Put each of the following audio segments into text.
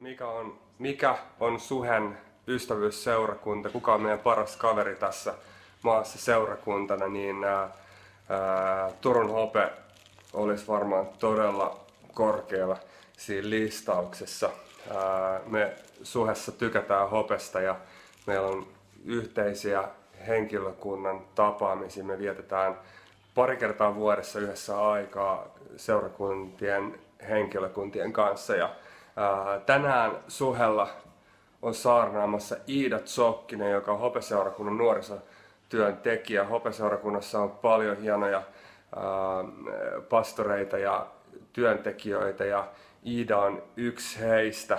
mikä on, mikä on Suhen ystävyysseurakunta, kuka on meidän paras kaveri tässä maassa seurakuntana, niin ää, ää, Turun Hope olisi varmaan todella korkealla siinä listauksessa. Ää, me Suhessa tykätään Hopesta ja meillä on yhteisiä henkilökunnan tapaamisia. Me vietetään pari kertaa vuodessa yhdessä aikaa seurakuntien henkilökuntien kanssa. Ja, ää, tänään Suhella on saarnaamassa Iida Tsokkinen, joka on Hopeseurakunnan nuorisotyöntekijä. Hopeseurakunnassa on paljon hienoja ää, pastoreita ja työntekijöitä ja Iida on yksi heistä.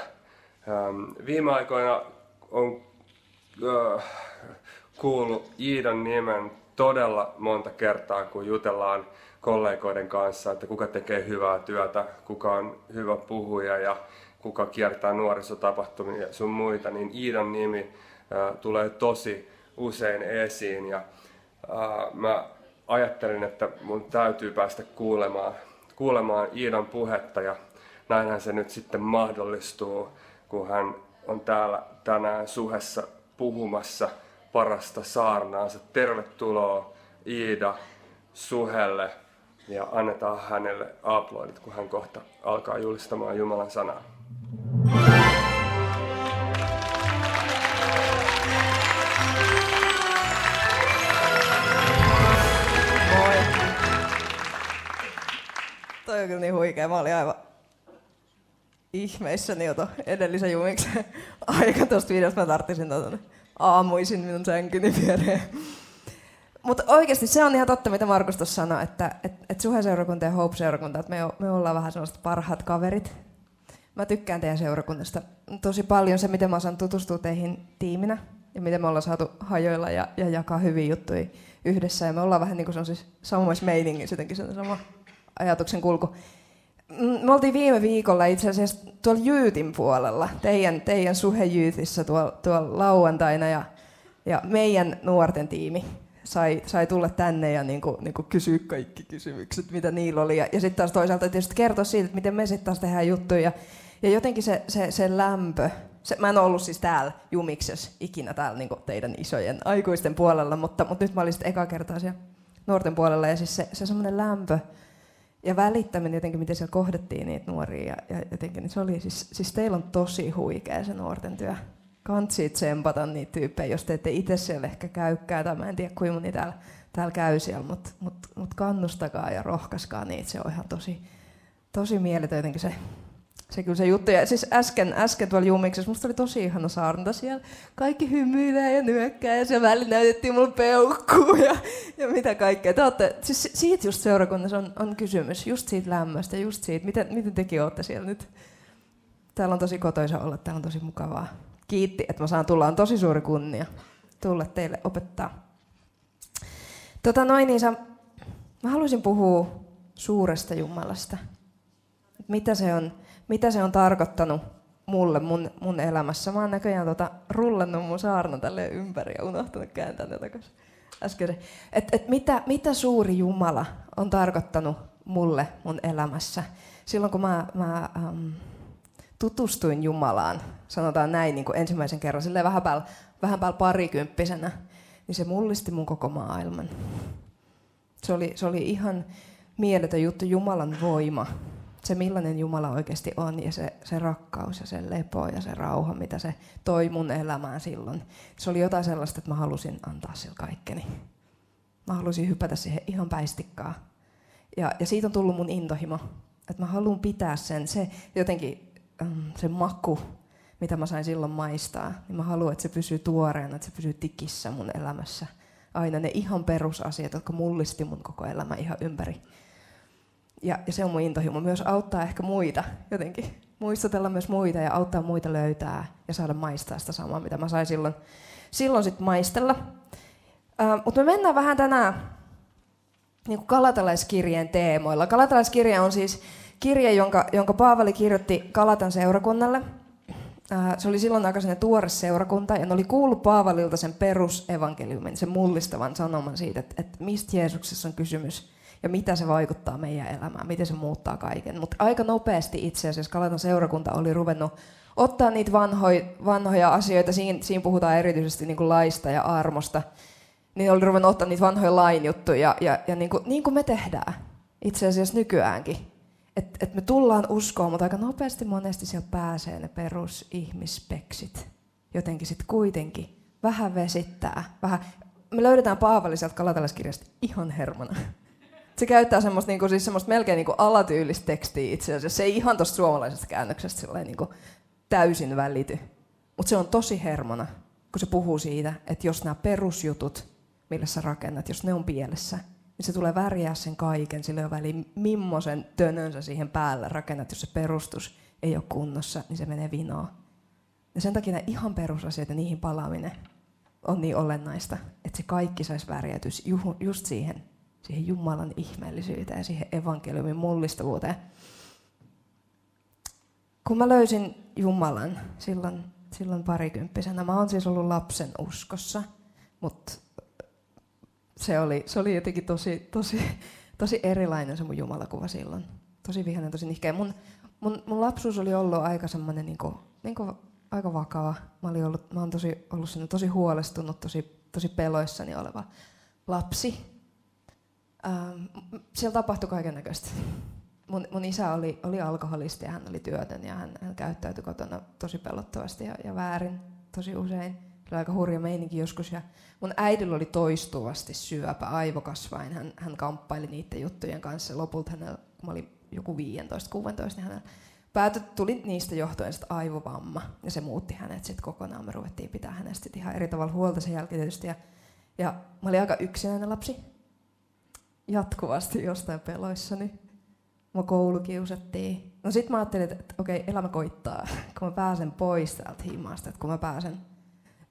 Ähm, viime aikoina on äh, kuullut Iidan nimen todella monta kertaa, kun jutellaan kollegoiden kanssa, että kuka tekee hyvää työtä, kuka on hyvä puhuja ja kuka kiertää nuorisotapahtumia ja sun muita, niin Iidan nimi äh, tulee tosi usein esiin. Ja äh, mä ajattelin, että mun täytyy päästä kuulemaan, kuulemaan Iidan puhetta ja näinhän se nyt sitten mahdollistuu, kun hän on täällä tänään Suhessa puhumassa parasta saarnaansa. Tervetuloa Iida Suhelle ja annetaan hänelle aplodit, kun hän kohta alkaa julistamaan Jumalan sanaa. Moi. Toi on kyllä niin huikea. Mä olin aivan ihmeissäni jo edellisen jumiksen aika tuosta videosta. Mä tarttisin tuonne aamuisin minun sänkyni viereen. Mutta oikeasti se on ihan totta, mitä Markus tuossa sanoi, että et, et Suhe-seurakunta ja Hope-seurakunta, että me, me ollaan vähän sellaiset parhaat kaverit. Mä tykkään teidän seurakunnasta tosi paljon se, miten mä saan tutustua teihin tiiminä ja miten me ollaan saatu hajoilla ja, ja jakaa hyviä juttuja yhdessä. Ja me ollaan vähän niin kuin siis samassa meiningissä jotenkin se sama ajatuksen kulku. Mm, me oltiin viime viikolla itse asiassa tuolla Jyytin puolella, teidän, teidän suhejyytissä tuolla, tuolla lauantaina ja, ja meidän nuorten tiimi sai, sai tulla tänne ja niin kuin, niin kuin kysyä kaikki kysymykset, mitä niillä oli. Ja, ja sitten taas toisaalta tietysti kertoa siitä, että miten me sitten taas tehdään juttuja. Ja, jotenkin se, se, se lämpö, se, mä en ollut siis täällä jumiksessa ikinä täällä niin teidän isojen aikuisten puolella, mutta, mutta nyt mä olin sitten eka kertaa siellä nuorten puolella ja siis se, se semmoinen lämpö, ja välittäminen jotenkin, miten siellä kohdattiin niitä nuoria. Ja, ja jotenkin, niin se oli siis, siis teillä on tosi huikea se nuorten työ. Kansi tsempata niitä tyyppejä, jos te ette itse siellä ehkä käykää, tai mä en tiedä kuinka moni täällä, täällä käy siellä, mutta mut, mut kannustakaa ja rohkaskaa niitä, se on ihan tosi, tosi mieletön jotenkin se se kyllä se juttu. Ja siis äsken, äsken tuolla Jumiksessa, musta oli tosi ihana saarnata siellä. Kaikki hymyilee ja nyökkää ja siellä välillä näytettiin mulle peukkuu ja, ja mitä kaikkea. Te olette, siis siitä just seurakunnassa on, on kysymys, just siitä lämmöstä, just siitä, miten, miten tekin olette siellä nyt. Täällä on tosi kotoisa olla, täällä on tosi mukavaa. Kiitti, että mä saan tulla, on tosi suuri kunnia tulla teille opettaa. Tota noin, niin sä, mä haluaisin puhua suuresta Jumalasta. Mitä se on, mitä se on tarkoittanut mulle mun, mun elämässä. Mä oon näköjään tota, rullannut mun saarna tälle ympäri ja unohtanut kääntää ne takaisin. Äsken. Et, et mitä, mitä suuri Jumala on tarkoittanut mulle mun elämässä. Silloin kun mä, mä ähm, tutustuin Jumalaan, sanotaan näin niin kuin ensimmäisen kerran, silleen vähän päällä, vähän päällä parikymppisenä, niin se mullisti mun koko maailman. Se oli, se oli ihan mieletön juttu, Jumalan voima se millainen Jumala oikeasti on ja se, se rakkaus ja se lepo ja se rauha, mitä se toi mun elämään silloin. Se oli jotain sellaista, että mä halusin antaa sille kaikkeni. Mä halusin hypätä siihen ihan päistikkaa. Ja, ja siitä on tullut mun intohimo, että mä haluan pitää sen, se jotenkin se maku, mitä mä sain silloin maistaa, niin mä haluan, että se pysyy tuoreena, että se pysyy tikissä mun elämässä. Aina ne ihan perusasiat, jotka mullisti mun koko elämä ihan ympäri. Ja, ja se on mun intohimo myös auttaa ehkä muita jotenkin. Muistutella myös muita ja auttaa muita löytää ja saada maistaa sitä samaa, mitä mä sain silloin, silloin sit maistella. Uh, Mutta me mennään vähän tänään niin kalatalaiskirjeen teemoilla. Kalatalaiskirja on siis kirje, jonka, jonka Paavali kirjoitti Kalatan seurakunnalle. Se oli silloin aika tuore seurakunta, ja ne oli kuullut Paavalilta sen perusevankeliumin, sen mullistavan sanoman siitä, että, että mistä Jeesuksessa on kysymys ja mitä se vaikuttaa meidän elämään, miten se muuttaa kaiken. Mutta aika nopeasti itse asiassa Kalatan seurakunta oli ruvennut ottaa niitä vanhoja, vanhoja asioita, siinä, siinä puhutaan erityisesti niin kuin laista ja armosta, niin oli ruvennut ottaa niitä vanhoja lainjuttuja ja, ja, ja niin, kuin, niin kuin me tehdään itse asiassa nykyäänkin. Että et me tullaan uskoon, mutta aika nopeasti monesti siellä pääsee ne perusihmispeksit. Jotenkin sitten kuitenkin vähän vesittää. Vähän. Me löydetään Paavali sieltä kalatalaskirjasta ihan hermona. Se käyttää semmoista, niinku, siis semmoista melkein niinku alatyylistä tekstiä itse asiassa. Se ei ihan tuosta suomalaisesta käännöksestä niinku täysin välity. Mutta se on tosi hermona, kun se puhuu siitä, että jos nämä perusjutut, millä sä rakennat, jos ne on pielessä, niin se tulee väriä sen kaiken, sillä on väliin millaisen tönönsä siihen päälle rakennat, jos se perustus ei ole kunnossa, niin se menee vinoon. Ja sen takia nämä ihan perusasiat ja niihin palaaminen on niin olennaista, että se kaikki saisi värjätys just siihen, siihen Jumalan ihmeellisyyteen siihen evankeliumin mullistavuuteen. Kun mä löysin Jumalan silloin, silloin parikymppisenä, mä oon siis ollut lapsen uskossa, mutta se oli, se oli jotenkin tosi, tosi, tosi erilainen se mun Jumalakuva silloin. Tosi vihainen, tosi nihkeä. Mun, mun, mun lapsuus oli ollut aika semmoinen niin kuin, niin kuin aika vakava. Mä, olin ollut, mä oon tosi, ollut tosi huolestunut, tosi, tosi peloissani oleva lapsi. Ähm, siellä tapahtui kaiken näköistä. Mun, mun isä oli, oli alkoholisti ja hän oli työtön ja hän, hän käyttäytyi kotona tosi pelottavasti ja, ja väärin tosi usein. Se oli aika hurja meininki joskus. Ja mun äidillä oli toistuvasti syöpä aivokasvain. Hän, hän kamppaili niiden juttujen kanssa. Lopulta hänellä, kun mä olin joku 15-16, niin hänellä päätö tuli niistä johtuen sitten aivovamma, ja se muutti hänet sitten kokonaan. Me ruvettiin pitää hänestä ihan eri tavalla huolta sen jälkeen tietysti. Ja, ja mä olin aika yksinäinen lapsi, jatkuvasti jostain peloissani. Mä koulukiusattiin. No sit mä ajattelin, että, että okei, elämä koittaa, kun mä pääsen pois täältä himasta, että kun mä pääsen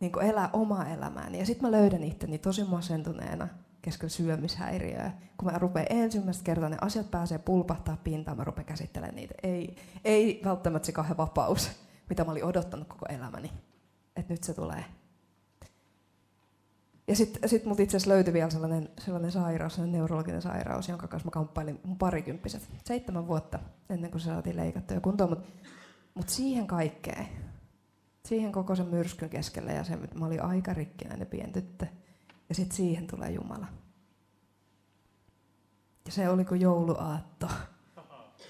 niin elää omaa elämääni. Ja sitten mä löydän itteni tosi masentuneena keskellä syömishäiriöä. Kun mä rupean ensimmäistä kertaa, ne asiat pääsee pulpahtaa pintaan, mä rupean käsittelemään niitä. Ei, ei välttämättä se kauhean vapaus, mitä mä olin odottanut koko elämäni. Että nyt se tulee. Ja sitten sit mut itse asiassa löytyi vielä sellainen, sellainen sairaus, sellainen neurologinen sairaus, jonka kanssa mä kamppailin mun parikymppiset. Seitsemän vuotta ennen kuin se saatiin leikattua kuntoon. Mutta mut siihen kaikkeen, siihen koko sen myrskyn keskellä ja se, mä olin aika rikkinäinen pieni tyttö. Ja sitten siihen tulee Jumala. Ja se oli kuin jouluaatto.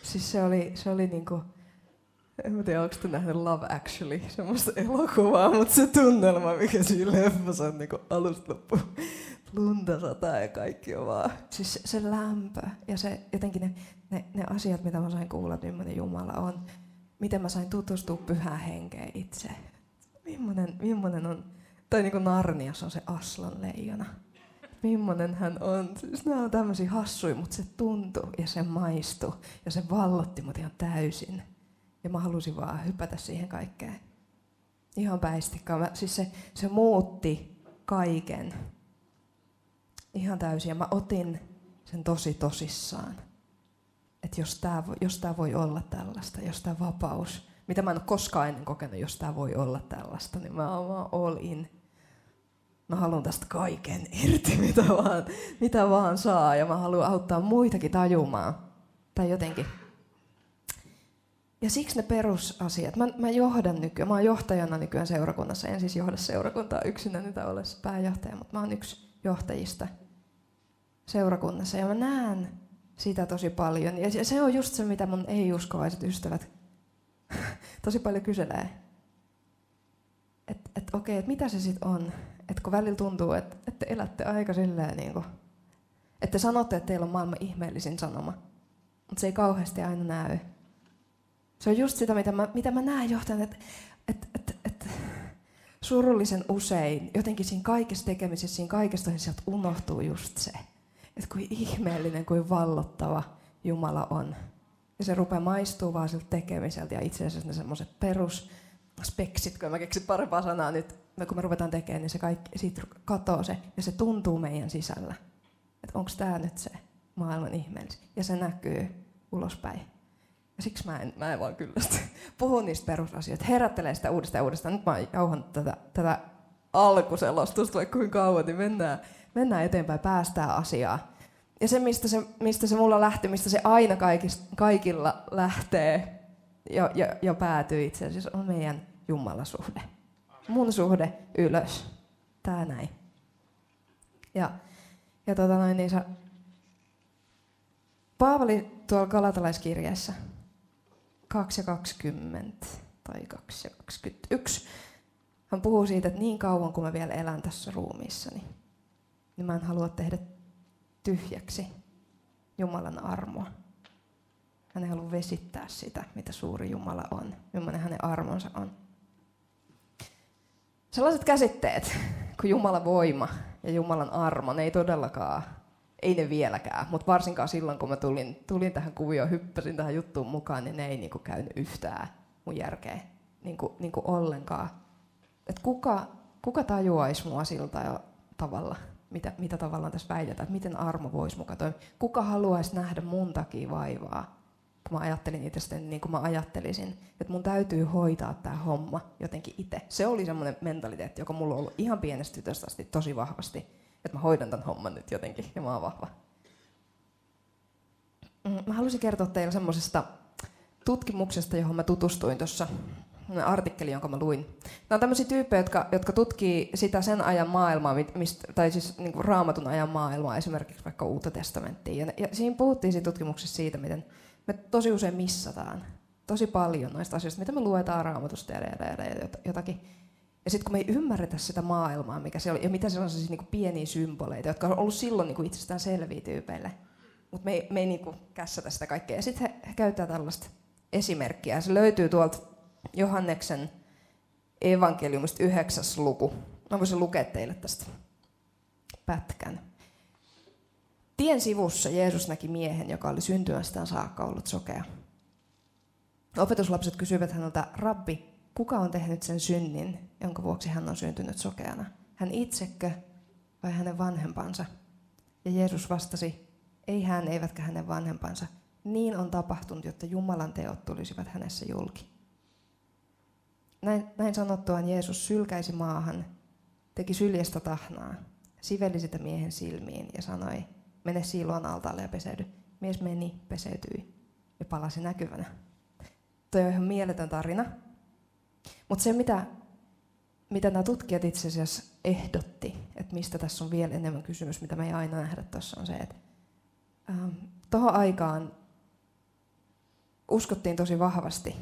Siis se oli, se oli niinku, en mä tiedä, onko te nähnyt Love Actually, semmoista elokuvaa, mutta se tunnelma, mikä siinä leffassa on niinku alusta loppu. Lunta sataa ja kaikki on vaan. Siis se, lämpö ja se, jotenkin ne, ne, ne asiat, mitä mä sain kuulla, että millainen Jumala on. Miten mä sain tutustua pyhään henkeen itse. Millainen, millainen on tai niin kuin Narniassa on se Aslan leijona. Mimmonen hän on. Siis nämä on tämmöisiä hassuja, mutta se tuntui ja se maistui ja se vallotti mut ihan täysin. Ja mä halusin vaan hypätä siihen kaikkeen. Ihan päistikkaan. siis se, se muutti kaiken. Ihan täysin. Ja mä otin sen tosi tosissaan. Että jos tämä jos tää voi olla tällaista, jos tämä vapaus, mitä mä en ole koskaan ennen kokenut, jos tämä voi olla tällaista, niin mä vaan all in mä haluan tästä kaiken irti, mitä vaan, mitä vaan saa, ja mä haluan auttaa muitakin tajumaan. Tai jotenkin. Ja siksi ne perusasiat. Mä, mä johdan nykyään, mä oon johtajana nykyään seurakunnassa. En siis johda seurakuntaa yksinä, niitä ole pääjohtaja, mutta mä oon yksi johtajista seurakunnassa. Ja mä näen sitä tosi paljon. Ja se on just se, mitä mun ei-uskovaiset ystävät tosi paljon kyselee. Että et, okei, että mitä se sitten on? että kun välillä tuntuu, että, että elätte aika silleen niin että te sanotte, että teillä on maailman ihmeellisin sanoma, mutta se ei kauheasti aina näy. Se on just sitä, mitä mä, mitä mä näen johtajan, että, että, että, että surullisen usein jotenkin siinä kaikessa tekemisessä, siinä kaikesta niin sieltä unohtuu just se, että kuin ihmeellinen, kuin vallottava Jumala on. Ja se rupeaa maistuu vaan siltä tekemiseltä ja itse asiassa ne semmoiset perusspeksit, kun mä keksin parempaa sanaa nyt, me kun me ruvetaan tekemään, niin se kaikki, siitä katoo se ja se tuntuu meidän sisällä. Että onko tämä nyt se maailman ihmeellisin. Ja se näkyy ulospäin. Ja siksi mä en, mä en vaan kyllästy puhu niistä perusasioista, herättelee sitä uudestaan ja uudestaan. Nyt mä oon jauhannut tätä, tätä alkuselostusta vaikka kuinka kauan, niin mennään, mennään eteenpäin, päästään asiaa. Ja se mistä, se, mistä se mulla lähti, mistä se aina kaikis, kaikilla lähtee ja, ja, ja päätyy itse asiassa, on meidän Jumalasuhde. Mun suhde ylös. Tää näin. Ja, ja tota noin, niin sä, Paavali tuolla Galatalaiskirjassa 2 ja 20 tai 2 ja 21. Hän puhuu siitä, että niin kauan kuin mä vielä elän tässä ruumiissani, niin mä en halua tehdä tyhjäksi Jumalan armoa. Hän ei halua vesittää sitä, mitä suuri Jumala on, millainen hänen armonsa on. Sellaiset käsitteet kuin Jumalan voima ja Jumalan armo, ne ei todellakaan, ei ne vieläkään, mutta varsinkaan silloin, kun mä tulin, tulin tähän kuvioon, hyppäsin tähän juttuun mukaan, niin ne ei niinku käynyt yhtään mun järkeä niinku, niinku ollenkaan. Et kuka, kuka tajuaisi mua siltä tavalla, mitä, mitä tavallaan tässä väitetään, että miten armo voisi mukaan toimia. Kuka haluaisi nähdä mun takia vaivaa, kun mä ajattelin itsestäni niin kuin mä ajattelisin, että mun täytyy hoitaa tämä homma jotenkin itse. Se oli semmoinen mentaliteetti, joka mulla on ollut ihan pienestä tytöstä asti tosi vahvasti, että mä hoidan tämän homman nyt jotenkin ja mä oon vahva. Mm, mä haluaisin kertoa teille semmoisesta tutkimuksesta, johon mä tutustuin tuossa artikkeli, jonka mä luin. Nämä on tämmöisiä tyyppejä, jotka, jotka tutkii sitä sen ajan maailmaa, mistä, tai siis niin kuin raamatun ajan maailmaa, esimerkiksi vaikka Uutta testamenttia. Ja, ja siinä puhuttiin siinä tutkimuksessa siitä, miten me tosi usein missataan tosi paljon noista asioista, mitä me luetaan raamatusta ja jotakin. Ja sitten kun me ei ymmärretä sitä maailmaa, mikä se oli, ja mitä se on siis niinku pieniä symboleita, jotka on ollut silloin niinku itsestään selviä tyypeille, mutta me ei, me ei niinku kässätä sitä kaikkea. Ja sitten he, he käyttää tällaista esimerkkiä. Se löytyy tuolta Johanneksen evankeliumista yhdeksäs luku. Mä voisin lukea teille tästä pätkän. Tien sivussa Jeesus näki miehen, joka oli syntymästään saakka ollut sokea. Opetuslapset kysyivät häneltä, Rabbi, kuka on tehnyt sen synnin, jonka vuoksi hän on syntynyt sokeana? Hän itsekö vai hänen vanhempansa? Ja Jeesus vastasi, ei hän eivätkä hänen vanhempansa. Niin on tapahtunut, jotta Jumalan teot tulisivat hänessä julki. Näin, näin sanottuaan Jeesus sylkäisi maahan, teki syljestä tahnaa, siveli sitä miehen silmiin ja sanoi, mene siiloon altaalle ja peseydy. Mies meni, peseytyi ja palasi näkyvänä. Toi on ihan mieletön tarina. Mutta se, mitä, mitä nämä tutkijat itse asiassa ehdotti, että mistä tässä on vielä enemmän kysymys, mitä me ei aina nähdä tuossa, on se, että ähm, tuohon aikaan uskottiin tosi vahvasti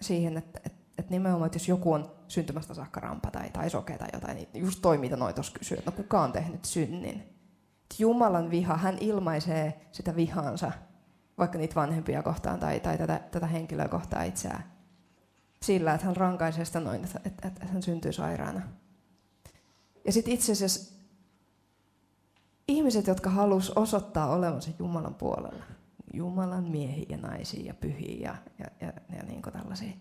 siihen, että, että, että nimenomaan, että jos joku on syntymästä saakka rampa tai, tai sokea tai jotain, niin just toi, mitä noi tuossa kysyy, että no kuka on tehnyt synnin. Jumalan viha, hän ilmaisee sitä vihansa vaikka niitä vanhempia kohtaan tai, tai tätä, tätä henkilöä kohtaan itseään sillä, että hän rankaisee sitä noin, että, että, että hän syntyy sairaana. Ja sitten itse asiassa ihmiset, jotka halus osoittaa olevansa Jumalan puolella, Jumalan miehiä ja naisia ja pyhiä ja, ja, ja, ja niin kuin tällaisia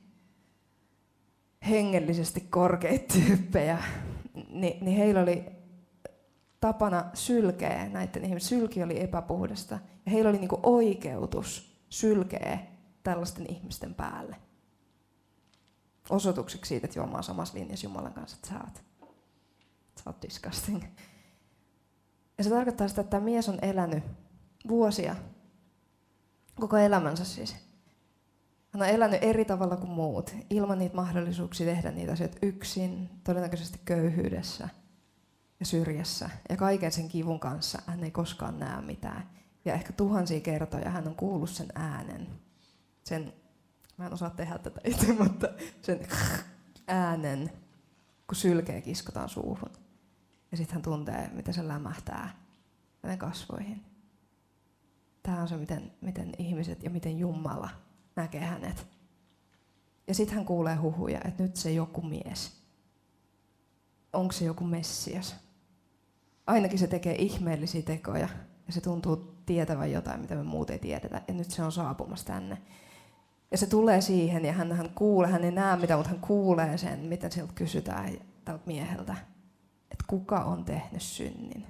hengellisesti korkeita tyyppejä, niin, niin heillä oli tapana sylkeä näiden ihmisten. Sylki oli epäpuhdasta. Ja heillä oli niinku oikeutus sylkeä tällaisten ihmisten päälle. Osoitukseksi siitä, että mä oon samassa linjassa Jumalan kanssa, että sä oot, sä oot disgusting. Ja se tarkoittaa sitä, että tämä mies on elänyt vuosia, koko elämänsä siis. Hän on elänyt eri tavalla kuin muut, ilman niitä mahdollisuuksia tehdä niitä asioita yksin, todennäköisesti köyhyydessä – ja syrjässä ja kaiken sen kivun kanssa hän ei koskaan näe mitään. Ja ehkä tuhansia kertoja hän on kuullut sen äänen. Sen, mä en osaa tehdä tätä itse, mutta sen äänen, kun sylkeä kiskotaan suuhun. Ja sitten hän tuntee, miten se lämähtää hänen kasvoihin. Tämä on se, miten, miten ihmiset ja miten Jumala näkee hänet. Ja sitten hän kuulee huhuja, että nyt se joku mies. Onko se joku Messias? ainakin se tekee ihmeellisiä tekoja ja se tuntuu tietävän jotain, mitä me muut ei tiedetä. Ja nyt se on saapumassa tänne. Ja se tulee siihen ja hän, hän kuulee, hän ei näe mitä, mutta hän kuulee sen, mitä sieltä kysytään tältä mieheltä. Että kuka on tehnyt synnin.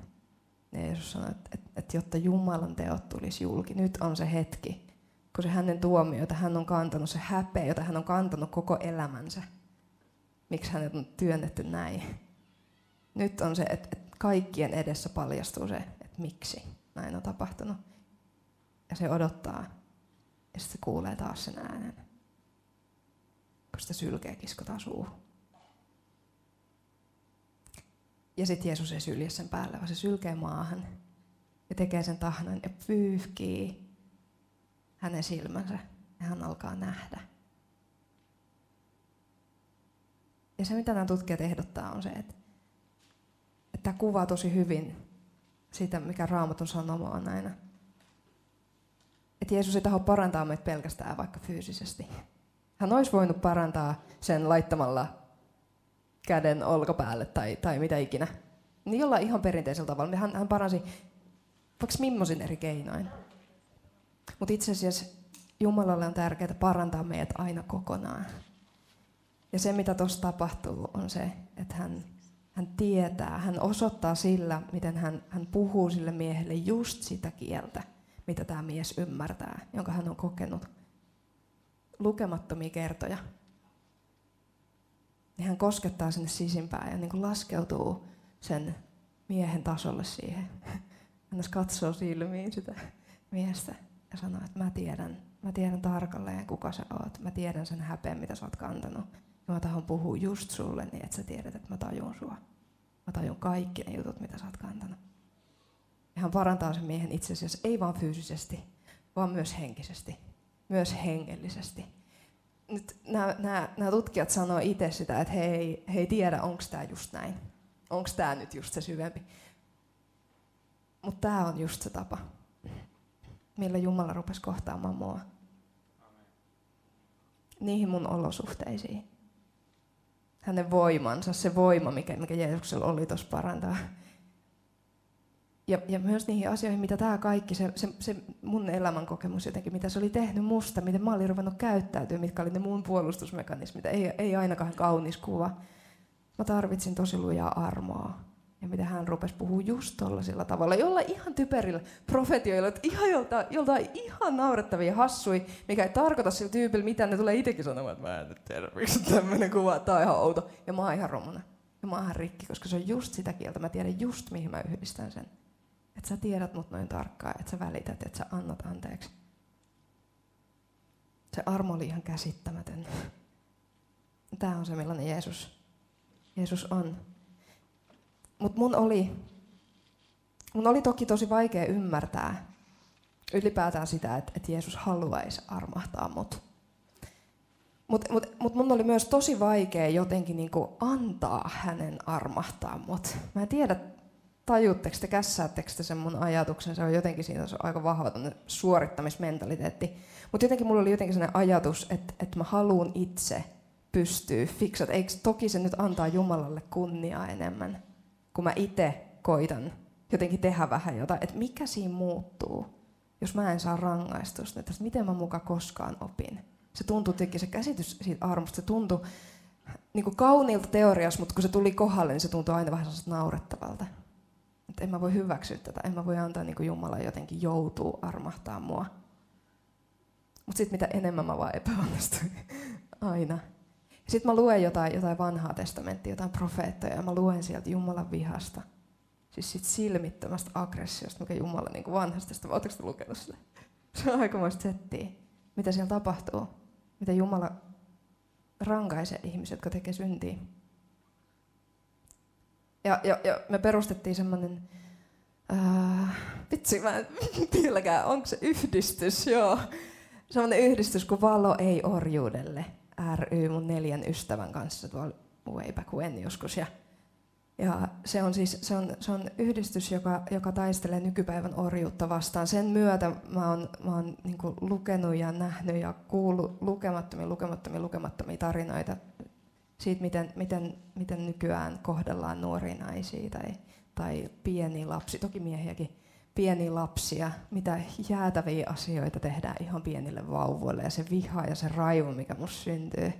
Ja Jeesus sanoi, että, että, että jotta Jumalan teot tulisi julki, nyt on se hetki, kun se hänen tuomio, jota hän on kantanut, se häpeä, jota hän on kantanut koko elämänsä. Miksi hänet on työnnetty näin? Nyt on se, että, että kaikkien edessä paljastuu se, että miksi. näin on tapahtunut. Ja se odottaa. Ja sitten se kuulee taas sen äänen. Kun sitä sylkeä kiskotaan suuhun. Ja sitten Jeesus ei sylje sen päälle, vaan se sylkee maahan ja tekee sen tahnan ja pyyhkii hänen silmänsä ja hän alkaa nähdä. Ja se, mitä nämä tutkijat ehdottaa, on se, että, että tämä kuvaa tosi hyvin sitä, mikä raamatun sanoma on aina. Että Jeesus ei taho parantaa meitä pelkästään vaikka fyysisesti. Hän olisi voinut parantaa sen laittamalla käden olkapäälle tai, tai mitä ikinä. Niin jollain ihan perinteisellä tavalla. Hän, hän paransi vaikka mimmosin eri keinoin. Mutta itse asiassa Jumalalle on tärkeää parantaa meidät aina kokonaan. Ja se, mitä tuossa tapahtuu, on se, että hän, hän tietää, hän osoittaa sillä, miten hän, hän puhuu sille miehelle just sitä kieltä, mitä tämä mies ymmärtää, jonka hän on kokenut lukemattomia kertoja. Niin hän koskettaa sinne sisimpään ja niin kuin laskeutuu sen miehen tasolle siihen. Hän katsoo silmiin sitä miestä ja sanoo, että mä tiedän, mä tiedän tarkalleen, kuka sä oot. Mä tiedän sen häpeen, mitä sä oot kantanut. Mä tahon puhua just sulle niin, että sä tiedät, että mä tajun sua. Mä tajun kaikki ne jutut, mitä sä oot kantanut. Ja hän parantaa sen miehen itse asiassa ei vain fyysisesti, vaan myös henkisesti, myös hengellisesti. Nyt nämä, nämä, nämä tutkijat sanoo itse sitä, että he ei, he ei tiedä, onko tämä just näin. Onko tämä nyt just se syvempi. Mutta tämä on just se tapa, millä Jumala rupesi kohtaamaan mua. Niihin mun olosuhteisiin hänen voimansa, se voima, mikä, mikä Jeesuksella oli tuossa parantaa. Ja, ja myös niihin asioihin, mitä tämä kaikki, se, se, se mun elämän kokemus jotenkin, mitä se oli tehnyt musta, miten mä olin ruvennut käyttäytyä, mitkä oli ne mun puolustusmekanismit, ei, ei ainakaan kaunis kuva. Mä tarvitsin tosi lujaa armoa. Ja mitä hän rupesi puhua just tollaisella tavalla, jolla ihan typerillä profetioilla, ihan jolta, jolta ihan naurettavia hassui, mikä ei tarkoita sillä tyypillä mitä ne tulee itsekin sanomaan, että mä en nyt tiedä, miksi tämmöinen kuva, tämä on ihan outo. Ja mä oon ihan romuna. Ja mä oon ihan rikki, koska se on just sitä kieltä, mä tiedän just mihin mä yhdistän sen. Että sä tiedät mut noin tarkkaan, että sä välität, että sä annat anteeksi. Se armo oli ihan käsittämätön. Tämä on se, millainen Jeesus, Jeesus on. Mutta mun oli, mun oli toki tosi vaikea ymmärtää ylipäätään sitä, että, että Jeesus haluaisi armahtaa mut. Mutta mut, mut mun oli myös tosi vaikea jotenkin niinku antaa hänen armahtaa mut. Mä en tiedä, tajutteko te, kässäättekö te sen mun ajatuksen, se on jotenkin siinä on aika vahva suorittamismentaliteetti. Mutta jotenkin mulla oli jotenkin sellainen ajatus, että, että mä haluan itse pystyä fiksat. Eikö toki se nyt antaa Jumalalle kunniaa enemmän? kun mä itse koitan jotenkin tehdä vähän jotain, että mikä siinä muuttuu, jos mä en saa rangaistusta, että miten mä muka koskaan opin. Se tuntui tietenkin, se käsitys siitä armosta, se tuntui niin kuin kauniilta teoriassa, mutta kun se tuli kohdalle, niin se tuntui aina vähän naurettavalta. Että en mä voi hyväksyä tätä, en mä voi antaa niin Jumala jotenkin joutuu armahtaa mua. Mutta sitten mitä enemmän mä vaan epäonnistuin, aina. Sitten mä luen jotain, jotain vanhaa testamenttia, jotain profeettoja, ja mä luen sieltä Jumalan vihasta. Siis siitä silmittömästä aggressiosta, mikä Jumala niin kuin vanhasta tästä, oletteko te lukenut sitä? Se on aikamoista settiä. Mitä siellä tapahtuu? Mitä Jumala rankaisee ihmiset, jotka tekee syntiä. Ja, ja, ja me perustettiin semmoinen, äh, vitsi mä en vieläkään, onko se yhdistys, joo. Semmoinen yhdistys kuin Valo ei orjuudelle ry mun neljän ystävän kanssa tuolla way back when joskus. Ja, ja se on siis se on, se on yhdistys, joka, joka taistelee nykypäivän orjuutta vastaan. Sen myötä mä oon, mä oon niin lukenut ja nähnyt ja kuullut lukemattomia, lukemattomia, lukemattomia tarinoita siitä, miten, miten, miten nykyään kohdellaan nuoria naisia tai, tai pieniä lapsia, toki miehiäkin, pieniä lapsia, mitä jäätäviä asioita tehdään ihan pienille vauvoille ja se viha ja se raivo, mikä musta syntyy.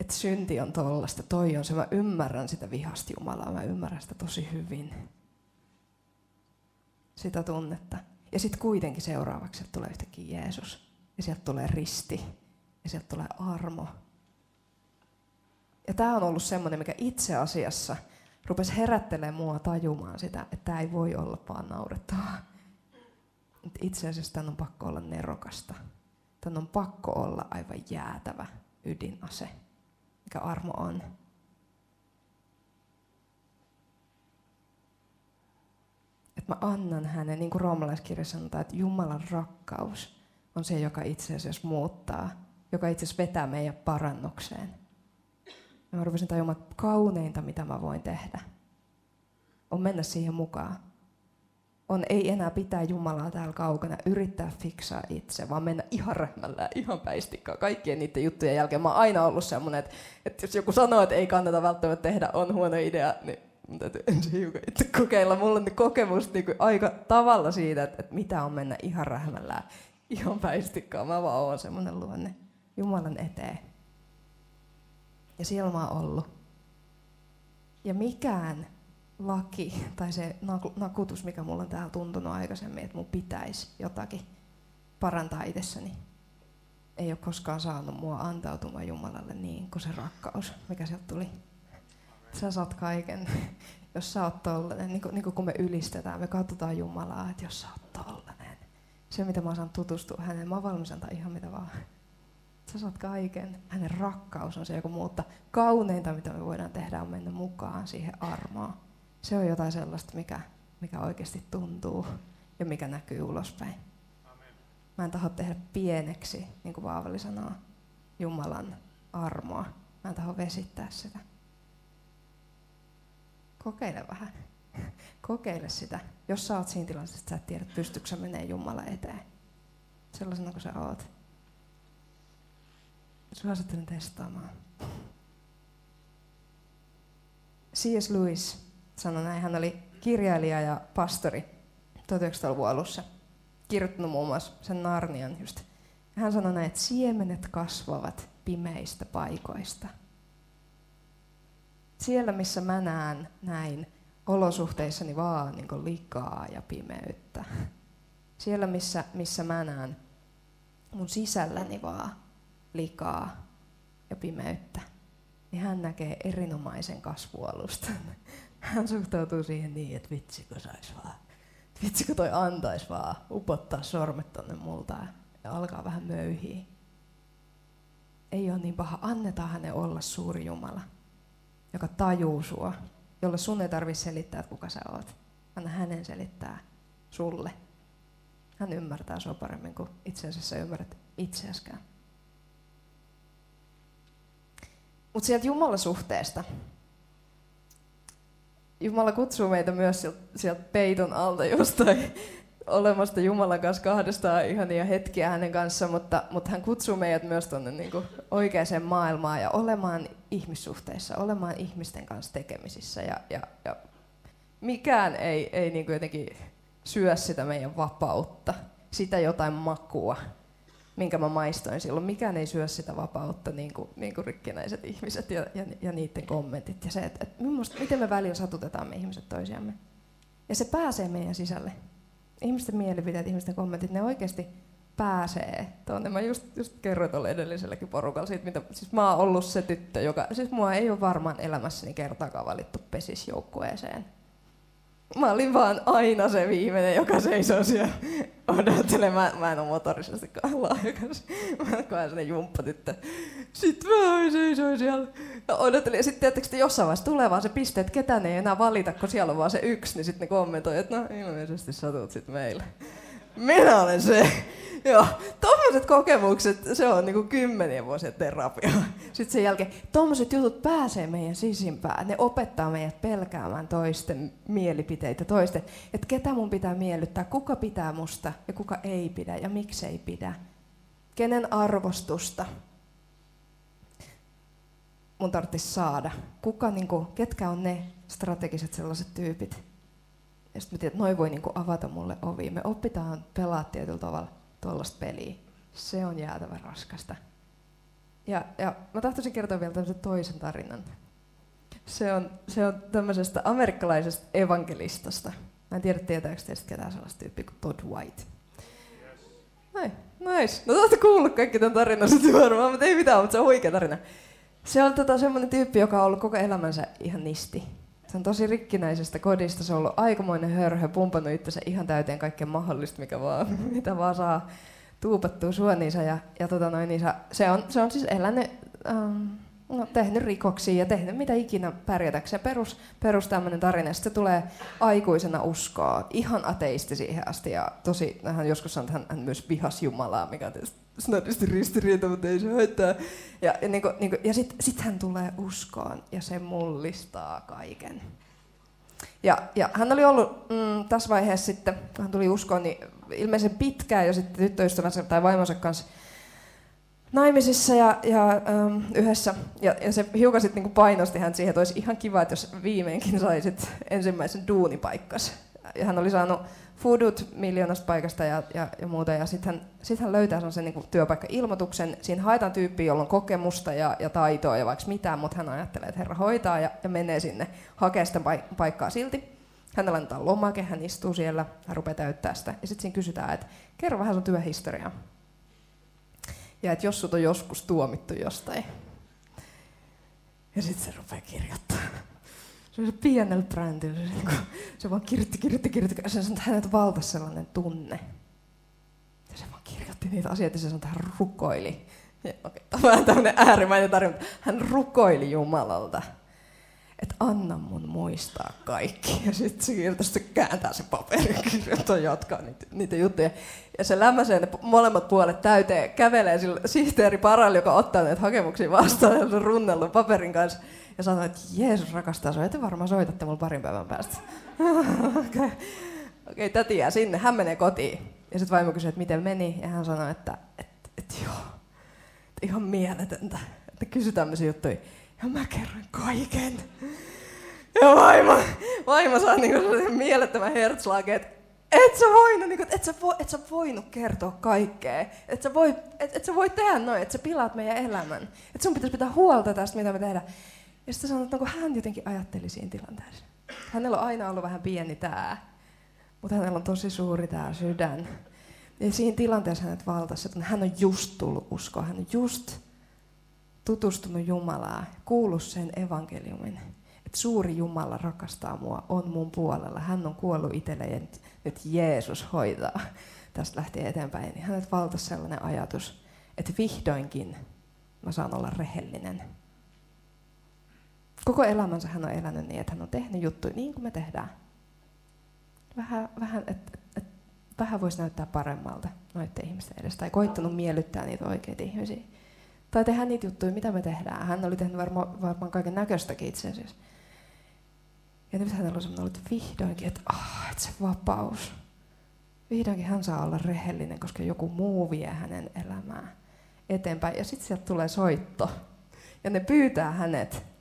Että synti on tollasta, toi on se, mä ymmärrän sitä vihasta Jumalaa, mä ymmärrän sitä tosi hyvin. Sitä tunnetta. Ja sitten kuitenkin seuraavaksi sieltä tulee yhtäkkiä Jeesus. Ja sieltä tulee risti. Ja sieltä tulee armo. Ja tämä on ollut semmoinen, mikä itse asiassa rupesi herättelemään mua tajumaan sitä, että tämä ei voi olla vaan naurettavaa. Itse asiassa tämän on pakko olla nerokasta. Tämän on pakko olla aivan jäätävä ydinase, mikä armo on. Että mä annan hänen, niin kuin roomalaiskirjassa sanotaan, että Jumalan rakkaus on se, joka itse asiassa muuttaa, joka itse asiassa vetää meidän parannukseen. Ja mä rupesin tajumaan, että kauneinta, mitä mä voin tehdä, on mennä siihen mukaan. On ei enää pitää Jumalaa täällä kaukana, yrittää fiksaa itse, vaan mennä ihan rähmällä, ihan päistikkaan. Kaikkien niiden juttujen jälkeen mä oon aina ollut semmoinen, että, että jos joku sanoo, että ei kannata välttämättä tehdä, on huono idea, niin mun täytyy ensin hiukan itse kokeilla. Mulla on kokemus niin kuin aika tavalla siitä, että, että mitä on mennä ihan rähmällä, ihan päistikkaan. Mä vaan oon semmoinen luonne Jumalan eteen. Ja siellä mä oon ollut. Ja mikään laki tai se nakutus, mikä mulla on täällä tuntunut aikaisemmin, että mun pitäisi jotakin parantaa itsessäni, ei ole koskaan saanut mua antautumaan Jumalalle niin kuin se rakkaus, mikä sieltä tuli. Sä saat kaiken, jos sä oot tollanen. Niin kuin, niin kuin kun me ylistetään, me katsotaan Jumalaa, että jos sä oot tollanen. Se, mitä mä saan tutustua häneen, mä oon valmis antaa ihan mitä vaan. Sä saat kaiken. Hänen rakkaus on se, joka muuttaa. Kauneinta, mitä me voidaan tehdä, on mennä mukaan siihen armoon. Se on jotain sellaista, mikä, mikä oikeasti tuntuu ja mikä näkyy ulospäin. Amen. Mä en taho tehdä pieneksi, niin kuin Vaavali sanoo, Jumalan armoa. Mä en taho vesittää sitä. Kokeile vähän. Kokeile sitä. Jos sä oot siinä tilanteessa, että sä et tiedä, pystytkö sä menee Jumala eteen. Sellaisena kuin sä oot. Suosittelen testaamaan. C.S. Lewis sanoi näin. Hän oli kirjailija ja pastori 1900-luvun alussa. Kirjoittanut muun muassa sen Narnian just. Hän sanoi näin, että siemenet kasvavat pimeistä paikoista – siellä, missä mä näen näin olosuhteissani vaan niin likaa ja pimeyttä. Siellä, missä, missä mä näen mun sisälläni vaan likaa ja pimeyttä, niin hän näkee erinomaisen kasvualustan. Hän suhtautuu siihen niin, että vitsikö sais vaan, vitsikö toi antais vaan upottaa sormet tonne multa ja alkaa vähän möyhiä. Ei ole niin paha, annetaan hänen olla suuri Jumala joka tajuu sua, jolle sun ei tarvitse selittää, että kuka sä oot. Anna hänen selittää sulle. Hän ymmärtää sua paremmin kuin itse asiassa ymmärrät itseäskään. Mutta sieltä Jumalan suhteesta. Jumala kutsuu meitä myös sieltä, peiton alta jostain olemasta Jumalan kanssa kahdestaan ihania hetkiä hänen kanssa, mutta, mutta hän kutsuu meidät myös tuonne niin oikeaan maailmaan ja olemaan ihmissuhteissa, olemaan ihmisten kanssa tekemisissä. Ja, ja, ja mikään ei, ei niin jotenkin syö sitä meidän vapautta, sitä jotain makua, minkä mä maistoin silloin. Mikään ei syö sitä vapautta, niin kuin, niin kuin rikkinäiset ihmiset ja, ja, ja niiden kommentit. Ja se, että, että miten me välillä satutetaan me ihmiset toisiamme. Ja se pääsee meidän sisälle ihmisten mielipiteet, ihmisten kommentit, ne oikeasti pääsee tuonne. Mä just, just kerroin tuolle edelliselläkin porukalla siitä, mitä, siis mä oon ollut se tyttö, joka, siis mua ei ole varmaan elämässäni kertaakaan valittu pesisjoukkueeseen. Mä olin vaan aina se viimeinen, joka seisoo siellä odottelemaan. Mä, mä en ole motorisesti lahjakas. Mä oon sellainen jumppatyttö. Sitten mä seisoin siellä ja odottelin. Ja sitten tietysti että jossain vaiheessa tulee vaan se piste, että ketään ei enää valita, kun siellä on vaan se yksi. Niin sitten ne kommentoi, että no ilmeisesti satut sitten meille. Minä olen se. Joo, tommoset kokemukset, se on niinku kymmenien vuosien terapia. Sitten sen jälkeen, tommoset jutut pääsee meidän sisimpään. Ne opettaa meidät pelkäämään toisten mielipiteitä, toisten, että ketä mun pitää miellyttää, kuka pitää musta ja kuka ei pidä ja miksei pidä. Kenen arvostusta mun tarvitsisi saada. Kuka, niinku, ketkä on ne strategiset sellaiset tyypit. Ja sitten mä tiedän, että noi voi niinku avata mulle ovi. Me opitaan pelaa tietyllä tavalla tuollaista peliä. Se on jäätävän raskasta. Ja, ja mä tahtoisin kertoa vielä tämmöisen toisen tarinan. Se on, se on tämmöisestä amerikkalaisesta evankelistasta. Mä en tiedä, tietääkö teistä ketään sellaista tyyppiä kuin Todd White. Noin, nice. No te olette kuullut kaikki tämän tarinan sitten varmaan, mutta ei mitään, mutta se on huikea tarina. Se on tota, semmoinen tyyppi, joka on ollut koko elämänsä ihan nisti. Se on tosi rikkinäisestä kodista, se on ollut aikamoinen hörhö, pumpannut itsensä ihan täyteen kaikkea mahdollista, mikä vaan, mitä vaan saa tuupattua suoniinsa. Ja, ja tota noin, niin se, on, se on siis elänyt, ähm, no, tehnyt rikoksia ja tehnyt mitä ikinä pärjätäkseen. Perus, perus tämmöinen tarina. Se tulee aikuisena uskoa, ihan ateisti siihen asti. Ja tosi, hän joskus sanoi, että hän, hän myös vihas Jumalaa, mikä on tietysti snadisti ristiriita, mutta ei se haittaa. Ja, ja, niin kuin, niin kuin, ja sitten sit hän tulee uskoon ja se mullistaa kaiken. Ja, ja hän oli ollut mm, tässä vaiheessa sitten, kun hän tuli uskoon, niin ilmeisen pitkään jo sitten tyttöystävänsä tai vaimonsa kanssa naimisissa ja, ja ähm, yhdessä. Ja, ja se hiukan sitten niinku painosti hän siihen, että olisi ihan kiva, että jos viimeinkin saisit ensimmäisen duunipaikkas. Ja hän oli saanut foodut miljoonasta paikasta ja, ja, ja muuta. Ja sitten hän, sit hän löytää sellaisen niin työpaikka-ilmoituksen. Siinä haetaan tyyppiä, jolla on kokemusta ja, ja taitoa ja vaikka mitään, mutta hän ajattelee, että herra hoitaa ja, ja menee sinne hakee sitä paik- paikkaa silti. Hänellä annetaan lomake, hän istuu siellä, hän rupeaa täyttää sitä. Ja sitten siinä kysytään, että kerro vähän sun työhistoriaa. Ja että jos sut on joskus tuomittu jostain. Ja sitten se rupeaa kirjoittamaan se pienellä brändillä. Se, niin se vaan kirjoitti, kirjoitti, kirjoitti. Ja se sanoi, että hänet valtasi sellainen tunne. Ja se vaan kirjoitti niitä asioita ja se sanoi, että hän rukoili. Ja, okay, tämä on tämmöinen äärimmäinen tarina. Hän rukoili Jumalalta, että anna mun muistaa kaikki. Ja sitten se kirjoittaa, se kääntää se paperi, kirjoittaa jatkaa niitä, niitä juttuja. Ja se lämmäsee ne molemmat puolet täyteen, kävelee sillä sihteeri Paral, joka ottaa näitä hakemuksia vastaan ja runnellut paperin kanssa ja sanoi, että Jeesus rakastaa sinua, ette varmaan soitatte mulle parin päivän päästä. Okei, okay. täti jää sinne, hän menee kotiin. Ja sitten vaimo kysyi, että miten meni, ja hän sanoi, että, että, että joo, että ihan mieletöntä, että kysy tämmöisiä juttuja. Ja mä kerroin kaiken. Ja vaimo, vaimo saa niinku mielettömän hertzlagen, että et sä voinut, niin et, sä vo, et sä voinut kertoa kaikkea. Et sä, voi, et, et sä voi tehdä noin, että sä pilaat meidän elämän. Et sun pitäisi pitää huolta tästä, mitä me tehdään. Ja sitten sanoin, että onko hän jotenkin ajatteli siinä tilanteessa. Hänellä on aina ollut vähän pieni tää, mutta hänellä on tosi suuri tämä sydän. Ja siinä tilanteessa hänet valtasi, että hän on just tullut uskoa, hän on just tutustunut Jumalaa, kuullut sen evankeliumin. Että suuri Jumala rakastaa mua, on mun puolella. Hän on kuollut itselleen ja nyt Jeesus hoitaa tästä lähtien eteenpäin. Niin hänet valtasi sellainen ajatus, että vihdoinkin mä saan olla rehellinen Koko elämänsä hän on elänyt niin, että hän on tehnyt juttuja niin kuin me tehdään. Vähän, vähän et, et, vähän voisi näyttää paremmalta noiden ihmisten edestä. Tai koittanut miellyttää niitä oikeita ihmisiä. Tai tehdä niitä juttuja, mitä me tehdään. Hän oli tehnyt varma, varmaan kaiken näköistäkin itse asiassa. Ja nyt hänellä on että vihdoinkin, että, ah, että se vapaus. Vihdoinkin hän saa olla rehellinen, koska joku muu vie hänen elämää eteenpäin. Ja sitten sieltä tulee soitto. Ja ne pyytää hänet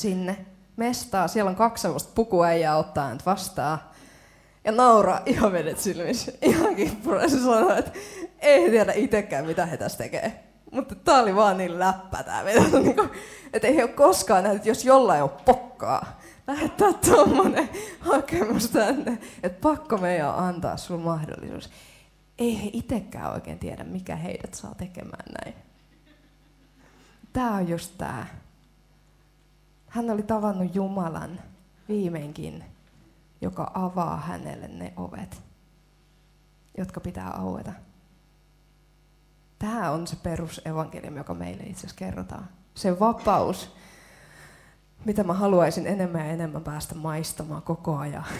sinne mestaa. Siellä on kaksi semmoista pukuäijää ottaa hänet vastaan. Ja nauraa ihan vedet silmissä. Ihan kippura. Se sanoo, että ei tiedä itsekään, mitä he tässä tekee. Mutta tää oli vaan niin läppä tää niinku, että ei ole koskaan nähnyt, jos jollain on pokkaa. Lähettää tuommoinen hakemus tänne, että pakko meidän antaa sun mahdollisuus. Ei he itsekään oikein tiedä, mikä heidät saa tekemään näin. Tää on just tää hän oli tavannut Jumalan viimeinkin, joka avaa hänelle ne ovet, jotka pitää aueta. Tämä on se perusevankeliumi, joka meille itse asiassa kerrotaan. Se vapaus, mitä mä haluaisin enemmän ja enemmän päästä maistamaan koko ajan.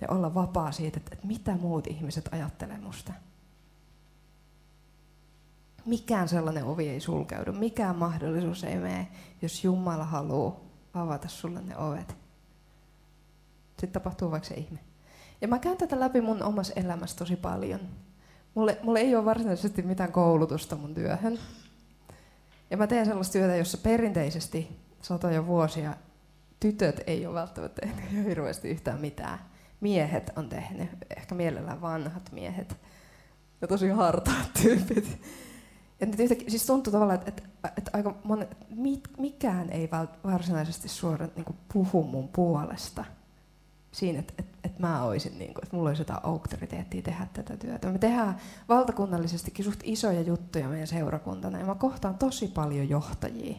Ja olla vapaa siitä, että, mitä muut ihmiset ajattelee musta. Mikään sellainen ovi ei sulkeudu, mikään mahdollisuus ei mene, jos Jumala haluaa avata sulle ne ovet. Sitten tapahtuu vaikka se ihme. Ja mä käyn tätä läpi mun omassa elämässä tosi paljon. Mulle, mulle ei ole varsinaisesti mitään koulutusta mun työhön. Ja mä teen sellaista työtä, jossa perinteisesti satoja vuosia tytöt ei ole välttämättä tehnyt hirveästi yhtään mitään. Miehet on tehnyt, ehkä mielellään vanhat miehet ja tosi hartaat tyypit. Nyt yhtäkkiä, siis tuntuu tavallaan, että, että, aika monet, mikään ei varsinaisesti suoraan niin puhu mun puolesta siinä, että, että, että mä olisin, niin kuin, että mulla olisi jotain auktoriteettia tehdä tätä työtä. Me tehdään valtakunnallisestikin suht isoja juttuja meidän seurakuntana ja mä kohtaan tosi paljon johtajia.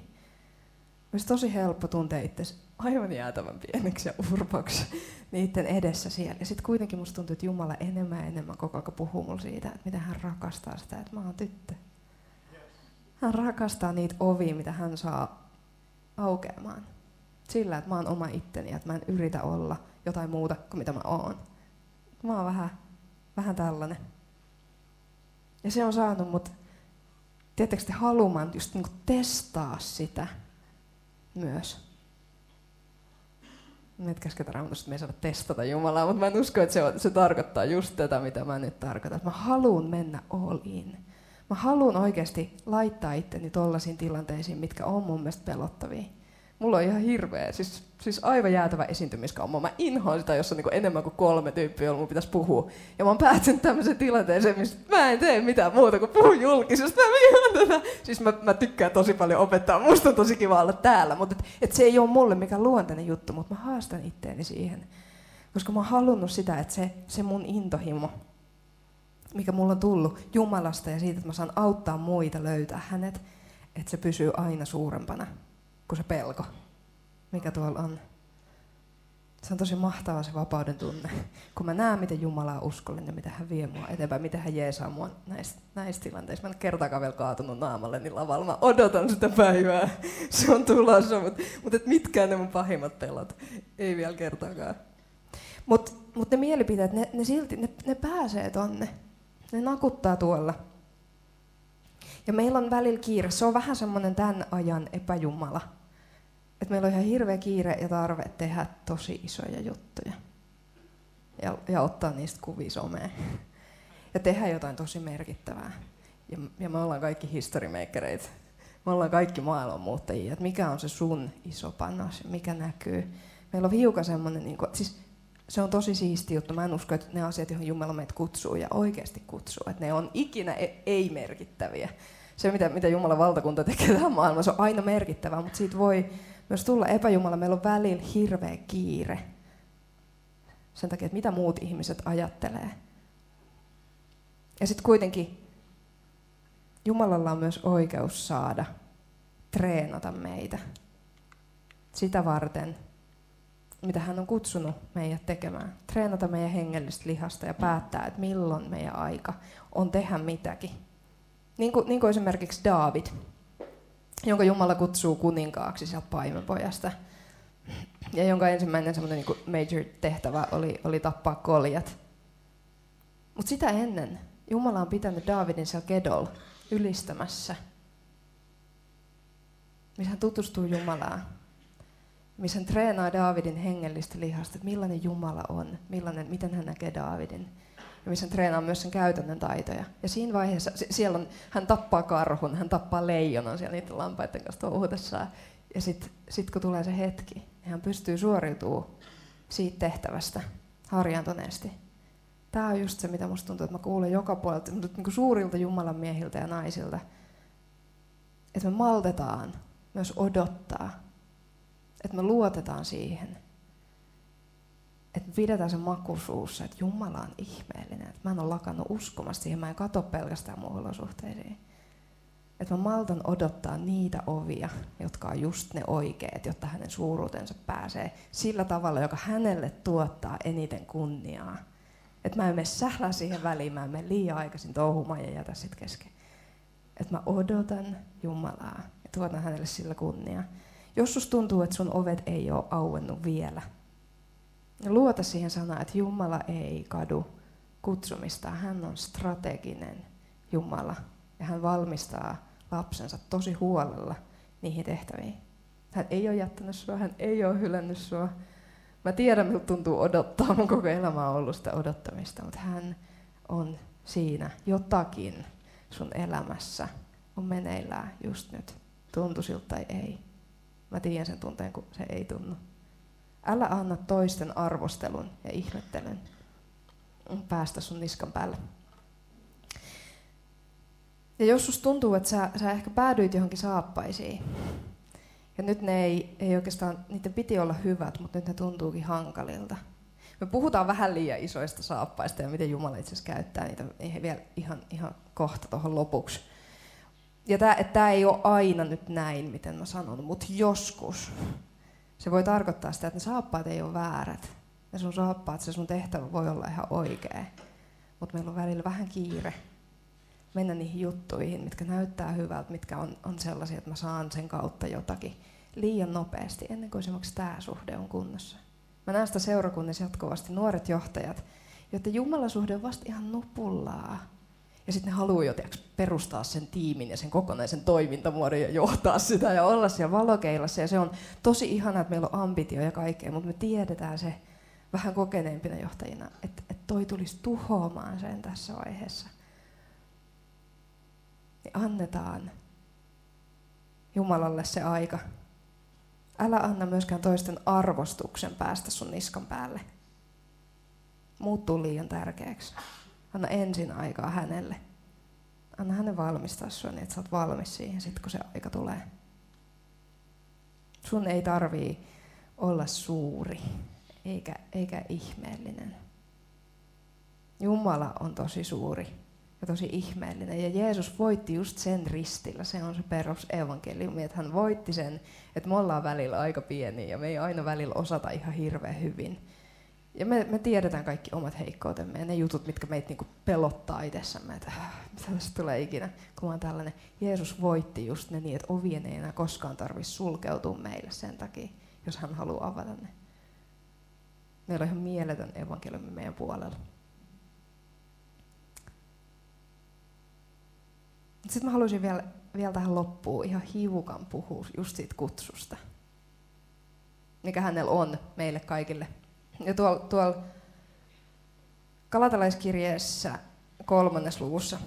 Olisi tosi helppo tuntea itse aivan jäätävän pieneksi ja urpoksi niiden edessä siellä. Ja sitten kuitenkin musta tuntuu, että Jumala enemmän ja enemmän koko ajan puhuu mulle siitä, että miten hän rakastaa sitä, että mä oon tyttö. Hän rakastaa niitä ovia, mitä hän saa aukeamaan. Sillä, että mä oon oma itteni että mä en yritä olla jotain muuta kuin mitä mä oon. Mä oon vähän, vähän tällainen. Ja se on saanut mut, tietysti te, haluamaan just niinku testaa sitä myös. Raamatusta, että me ei saada testata Jumalaa, mutta mä en usko, että se, on, se tarkoittaa just tätä, mitä mä nyt tarkoitan. Mä haluan mennä all in. Mä haluan oikeasti laittaa itteni tollaisiin tilanteisiin, mitkä on mun mielestä pelottavia mulla on ihan hirveä, siis, siis aivan jäätävä esiintymiskammo. Mä inhoan sitä, jos on niin enemmän kuin kolme tyyppiä, jolla mun pitäisi puhua. Ja mä oon päätynyt tämmöiseen tilanteeseen, missä mä en tee mitään muuta kuin puhun julkisesti. Mä. Siis mä, mä tykkään tosi paljon opettaa, musta on tosi kiva olla täällä. Mutta et, et se ei ole mulle mikään luontainen juttu, mutta mä haastan itteeni siihen. Koska mä oon halunnut sitä, että se, se mun intohimo, mikä mulla on tullut Jumalasta ja siitä, että mä saan auttaa muita löytää hänet, että se pysyy aina suurempana kuin se pelko, mikä tuolla on. Se on tosi mahtava se vapauden tunne, kun mä näen, miten Jumala on uskollinen miten hän vie mua eteenpäin, miten hän jeesaa mua näissä, näissä tilanteissa. Mä en kertaakaan vielä kaatunut naamalle niin lavalla. Mä odotan sitä päivää. Se on tulossa, mutta, mutta et mitkään ne mun pahimmat pelot. Ei vielä kertaakaan. Mutta mut ne mielipiteet, ne, ne silti, ne, ne pääsee tonne. Ne nakuttaa tuolla. Ja meillä on välillä kiire. Se on vähän semmoinen tämän ajan epäjumala. Että meillä on ihan hirveä kiire ja tarve tehdä tosi isoja juttuja. Ja, ja ottaa niistä kuvia someen. Ja tehdä jotain tosi merkittävää. Ja, ja me ollaan kaikki historimakereita. Me ollaan kaikki maailmanmuuttajia. Että mikä on se sun iso panos, mikä näkyy. Meillä on hiukan semmoinen, niin kuin, siis se on tosi siisti juttu. Mä en usko, että ne asiat, joihin Jumala meitä kutsuu ja oikeasti kutsuu, että ne on ikinä e- ei-merkittäviä. Se, mitä, mitä Jumalan valtakunta tekee tähän maailmaan, se on aina merkittävää, mutta siitä voi myös tulla epäjumala. Meillä on välillä hirveä kiire sen takia, että mitä muut ihmiset ajattelee. Ja sitten kuitenkin Jumalalla on myös oikeus saada treenata meitä sitä varten, mitä hän on kutsunut meidät tekemään. Treenata meidän hengellistä lihasta ja päättää, että milloin meidän aika on tehdä mitäkin. Niin kuin, niin kuin esimerkiksi David, jonka Jumala kutsuu kuninkaaksi sieltä paimenpojasta. Ja jonka ensimmäinen semmoinen niin major tehtävä oli, oli tappaa koljat. Mutta sitä ennen Jumala on pitänyt Davidin siellä Kedol ylistämässä, missä hän tutustuu Jumalaan missä hän treenaa Daavidin hengellistä lihasta, että millainen Jumala on, millainen, miten hän näkee Daavidin. Ja missä hän treenaa myös sen käytännön taitoja. Ja siinä vaiheessa, siellä on, hän tappaa karhun, hän tappaa leijonan siellä niiden lampaiden kanssa touhutessaan. Ja sitten sit kun tulee se hetki, niin hän pystyy suoriutumaan siitä tehtävästä harjaantuneesti. Tämä on just se, mitä musta tuntuu, että mä kuulen joka puolelta, niin kuin suurilta Jumalan miehiltä ja naisilta, että me maltetaan myös odottaa että me luotetaan siihen. Että pidetään se maku suussa, että Jumala on ihmeellinen. Että mä en ole lakannut uskomasta siihen, mä en katso pelkästään mun olosuhteisiin. Että mä maltan odottaa niitä ovia, jotka on just ne oikeat, jotta hänen suuruutensa pääsee sillä tavalla, joka hänelle tuottaa eniten kunniaa. Että mä en mene sählää siihen väliin, mä en mene liian aikaisin touhumaan ja jätä sit kesken. Että mä odotan Jumalaa ja tuotan hänelle sillä kunniaa. Jos sus tuntuu, että sun ovet ei ole auennut vielä, niin luota siihen sanaan, että Jumala ei kadu kutsumista. Hän on strateginen Jumala ja hän valmistaa lapsensa tosi huolella niihin tehtäviin. Hän ei ole jättänyt sua, hän ei ole hylännyt sua. Mä tiedän, miltä tuntuu odottaa. Mun koko elämä on ollut sitä odottamista, mutta hän on siinä jotakin sun elämässä on meneillään just nyt. Tuntu siltä tai ei. Mä tiedän sen tunteen, kun se ei tunnu. Älä anna toisten arvostelun ja ihmettelyn päästä sun niskan päälle. Ja jos susta tuntuu, että sä, sä ehkä päädyit johonkin saappaisiin, ja nyt ne ei, ei oikeastaan, niiden piti olla hyvät, mutta nyt ne tuntuukin hankalilta. Me puhutaan vähän liian isoista saappaista ja miten Jumala itse asiassa käyttää niitä vielä ihan, ihan kohta tuohon lopuksi ja tämä ei ole aina nyt näin, miten mä sanon, mutta joskus Se voi tarkoittaa sitä, että ne saappaat ei ole väärät. Ja sun saappaat, se sun tehtävä voi olla ihan oikea. Mutta meillä on välillä vähän kiire mennä niihin juttuihin, mitkä näyttää hyvältä, mitkä on, on sellaisia, että mä saan sen kautta jotakin liian nopeasti, ennen kuin esimerkiksi tämä suhde on kunnossa. Mä näen sitä seurakunnissa jatkuvasti nuoret johtajat, joiden Jumalan suhde on vasta ihan nupullaa. Ja sitten ne haluaa jo perustaa sen tiimin ja sen kokonaisen toimintamuodon ja johtaa sitä ja olla siellä valokeilassa. Ja se on tosi ihana, että meillä on ambitio ja kaikkea, mutta me tiedetään se vähän kokeneempina johtajina, että, että toi tulisi tuhoamaan sen tässä vaiheessa. Niin annetaan Jumalalle se aika. Älä anna myöskään toisten arvostuksen päästä sun niskan päälle. Muuttuu liian tärkeäksi. Anna ensin aikaa hänelle. Anna hänen valmistaa sua niin, että sä oot valmis siihen sit, kun se aika tulee. Sun ei tarvii olla suuri eikä, eikä ihmeellinen. Jumala on tosi suuri ja tosi ihmeellinen. Ja Jeesus voitti just sen ristillä. Se on se perusevankeliumi, että hän voitti sen, että me ollaan välillä aika pieniä ja me ei aina välillä osata ihan hirveän hyvin. Ja me, me tiedetään kaikki omat heikkoutemme ja ne jutut, mitkä meitä niinku pelottaa itsessämme, että mitä tästä tulee ikinä, kun mä tällainen. Jeesus voitti just ne niin, että ovien ei enää koskaan tarvitse sulkeutua meille sen takia, jos hän haluaa avata ne. Meillä on ihan mieletön evankeliumi meidän puolella. Sitten mä haluaisin vielä, vielä tähän loppuun ihan hiukan puhua just siitä kutsusta, mikä hänellä on meille kaikille. Ja tuolla, tuolla Kalatalaiskirjeessä kolmannes luvussa,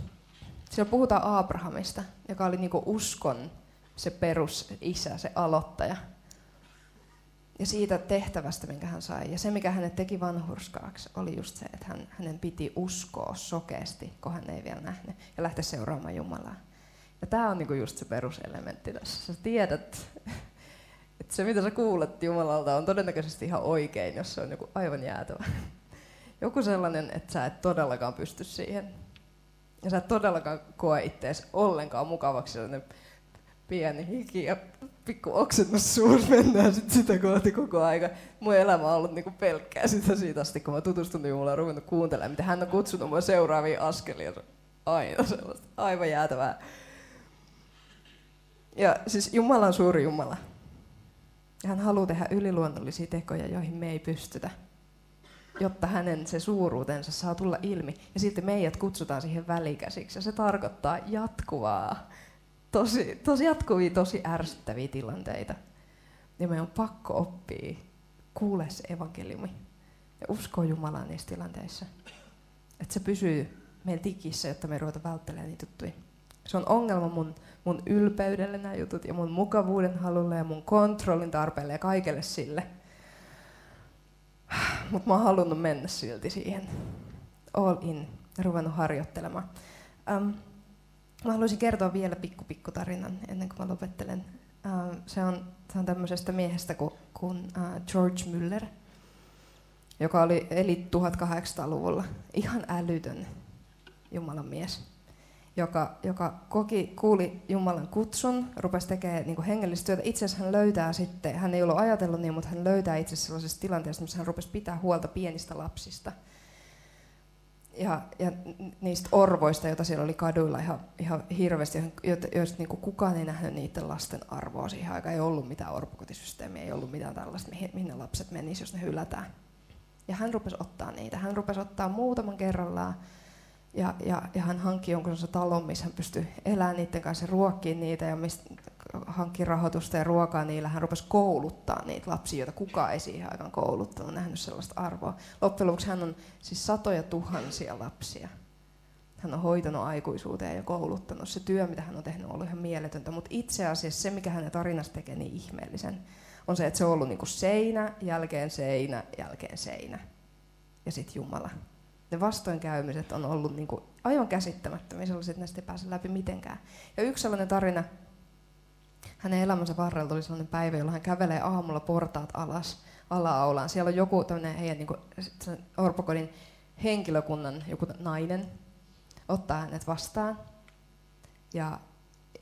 siellä puhutaan Abrahamista, joka oli niinku uskon se perusisä, se aloittaja. Ja siitä tehtävästä, minkä hän sai. Ja se, mikä hänet teki vanhurskaaksi, oli just se, että hän, hänen piti uskoa sokeasti, kun hän ei vielä nähnyt, ja lähteä seuraamaan Jumalaa. Ja tämä on niinku just se peruselementti tässä. Sä tiedät, että se mitä sä kuulet Jumalalta on todennäköisesti ihan oikein, jos se on joku aivan jäätävä. Joku sellainen, että sä et todellakaan pysty siihen. Ja sä et todellakaan koe ittees ollenkaan mukavaksi sellainen pieni hiki ja pikku oksennus suus mennään sit sitä kohti koko aika. Mun elämä on ollut niinku pelkkää sitä siitä asti, kun mä tutustunut Jumalaan ja ruvennut kuuntelemaan, miten hän on kutsunut mua seuraaviin askelia. Aina sellaista aivan jäätävää. Ja siis Jumala on suuri Jumala. Hän haluaa tehdä yliluonnollisia tekoja, joihin me ei pystytä, jotta hänen se suuruutensa saa tulla ilmi. Ja sitten meidät kutsutaan siihen välikäsiksi. Ja se tarkoittaa jatkuvaa tosi, tosi jatkuvia, tosi ärsyttäviä tilanteita. Ja meidän on pakko oppia kuule se evankeliumi ja uskoa Jumalaan niissä tilanteissa. Että se pysyy meidän tikissä, jotta me ruveta välttelemään niitä juttuja. Se on ongelma mun, mun ylpeydelle nämä jutut ja mun mukavuuden halulle ja mun kontrollin tarpeelle ja kaikelle sille. Mutta mä oon halunnut mennä silti siihen. All in. Ruvennut harjoittelemaan. Um, Mä haluaisin kertoa vielä pikku pikku tarinan ennen kuin mä lopettelen. Uh, se on, se on tämmöisestä miehestä kuin, kuin uh, George Müller, joka oli, eli 1800-luvulla ihan älytön Jumalan mies, joka, joka koki, kuuli Jumalan kutsun, rupesi tekemään niin hengellistä työtä. Itse asiassa hän löytää sitten, hän ei ollut ajatellut niin, mutta hän löytää itse sellaisesta tilanteesta, missä hän rupesi pitää huolta pienistä lapsista – ja, ja niistä orvoista, joita siellä oli kaduilla ihan, ihan hirveästi, joista niin kukaan ei nähnyt niiden lasten arvoa siihen aikaan. Ei ollut mitään orpokotisysteemiä, ei ollut mitään tällaista, mihin, mihin ne lapset menisivät, jos ne hylätään. Ja hän rupesi ottaa niitä. Hän rupesi ottaa muutaman kerrallaan ja, ja, ja hän hankki jonkun talon, missä hän pystyi elämään niiden kanssa ja niitä ja mistä hankki rahoitusta ja ruokaa niillä. Hän rupesi kouluttaa niitä lapsia, joita kukaan ei siihen aikaan kouluttanut, nähnyt sellaista arvoa. Loppujen lopuksi hän on siis satoja tuhansia lapsia. Hän on hoitanut aikuisuuteen ja kouluttanut. Se työ, mitä hän on tehnyt, on ollut ihan mieletöntä. Mutta itse asiassa se, mikä hänen tarinasta tekee niin ihmeellisen, on se, että se on ollut niin kuin seinä, jälkeen seinä, jälkeen seinä. Ja sitten Jumala ne vastoinkäymiset on ollut niin kuin aivan käsittämättömiä, sellaiset, että näistä ei pääse läpi mitenkään. Ja yksi sellainen tarina, hänen elämänsä varrella oli sellainen päivä, jolloin hän kävelee aamulla portaat alas ala-aulaan. Siellä on joku tämmöinen heidän niin kuin, orpokodin henkilökunnan joku nainen, ottaa hänet vastaan ja,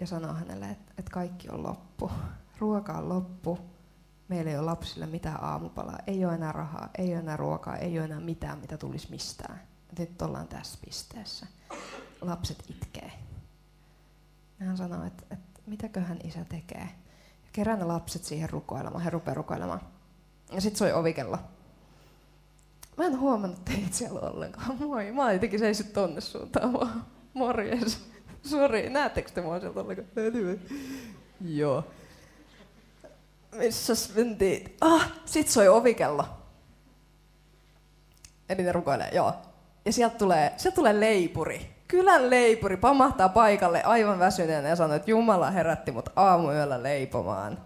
ja sanoo hänelle, että, että kaikki on loppu. Ruoka on loppu, Meillä ei ole lapsille mitään aamupalaa, ei ole enää rahaa, ei ole enää ruokaa, ei ole enää mitään, mitä tulisi mistään. Nyt ollaan tässä pisteessä. Lapset itkee. Hän sanoo, että, että mitäköhän isä tekee. Kerään ne lapset siihen rukoilemaan, he rupeaa rukoilemaan. Ja sitten soi ovikello. Mä en huomannut teitä siellä ollenkaan. Moi, mä jotenkin seissyt tonne suuntaan vaan. Morjes. Sori, näettekö te mua sieltä ollenkaan? Joo. Missäs mentiin? Ah, sit soi ovikello. Eli ne rukoilee, joo. Ja sieltä tulee, sieltä tulee leipuri. Kylän leipuri pamahtaa paikalle aivan väsyneenä ja sanoo, että Jumala herätti mut aamuyöllä leipomaan.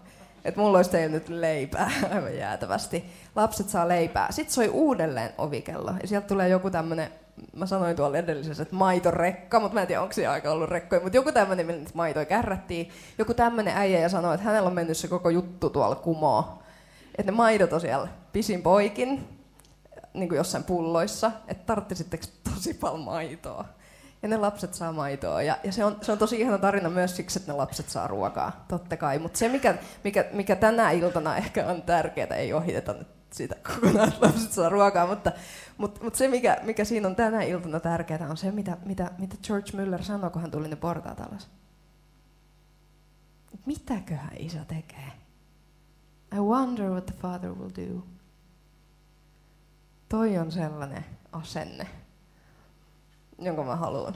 Että mulla olisi teillä nyt leipää aivan jäätävästi. Lapset saa leipää. Sitten soi uudelleen ovikello. Ja sieltä tulee joku tämmönen, mä sanoin tuolla edellisessä, että maitorekka, mutta mä en tiedä, onko siinä aika ollut rekkoja, mutta joku tämmönen, millä maitoja kärrättiin. Joku tämmönen äijä ja sanoi, että hänellä on mennyt se koko juttu tuolla kumoon. Että ne maidot on siellä pisin poikin, niin kuin jossain pulloissa, että tarvitsisitteko tosi paljon maitoa. Ja ne lapset saa maitoa. Ja, ja se, on, se on tosi ihana tarina myös siksi, että ne lapset saa ruokaa, totta kai. Mutta se, mikä, mikä, mikä tänä iltana ehkä on tärkeää, ei ohiteta nyt sitä kokonaan, lapset saa ruokaa, mutta, mutta, mutta se, mikä, mikä siinä on tänä iltana tärkeää, on se, mitä, mitä, mitä George Müller sanoi, kun hän tuli ne portaat alas. Mitäköhän isä tekee? I wonder what the father will do. Toi on sellainen asenne, jonka mä haluan,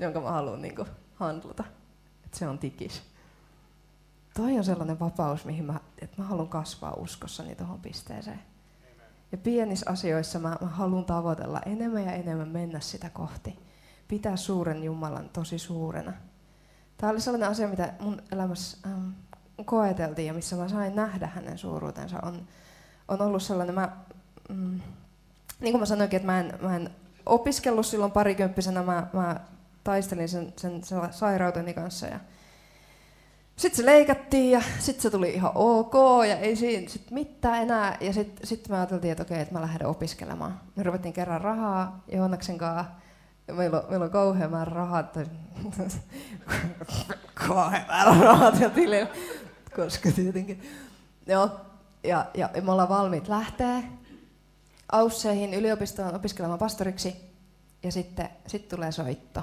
jonka mä haluan niin handlata. Että se on tikis. Toi on sellainen vapaus, mihin mä, että mä haluan kasvaa uskossani tuohon pisteeseen. Ja pienissä asioissa mä, mä haluan tavoitella enemmän ja enemmän mennä sitä kohti. Pitää suuren Jumalan tosi suurena. Tämä oli sellainen asia, mitä mun elämässä ähm, koeteltiin ja missä mä sain nähdä hänen suuruutensa. On, on ollut sellainen, mä, mm, niin kuin mä sanoinkin, että mä en, mä en opiskellut silloin parikymppisenä, mä, mä taistelin sen, sen, sen sairauteni kanssa ja sitten se leikattiin ja sitten se tuli ihan ok ja ei siinä sit mitään enää. Ja sitten sit me ajateltiin, että okei, että mä lähden opiskelemaan. Me ruvettiin kerran rahaa Joonaksen kanssa. Meillä on, meillä on kauhean määrä rahaa, kauhean määrä rahaa tilillä, koska tietenkin. Joo, ja, ja me ollaan valmiit lähteä Ausseihin yliopistoon opiskelemaan pastoriksi. Ja sitten sit tulee soitto.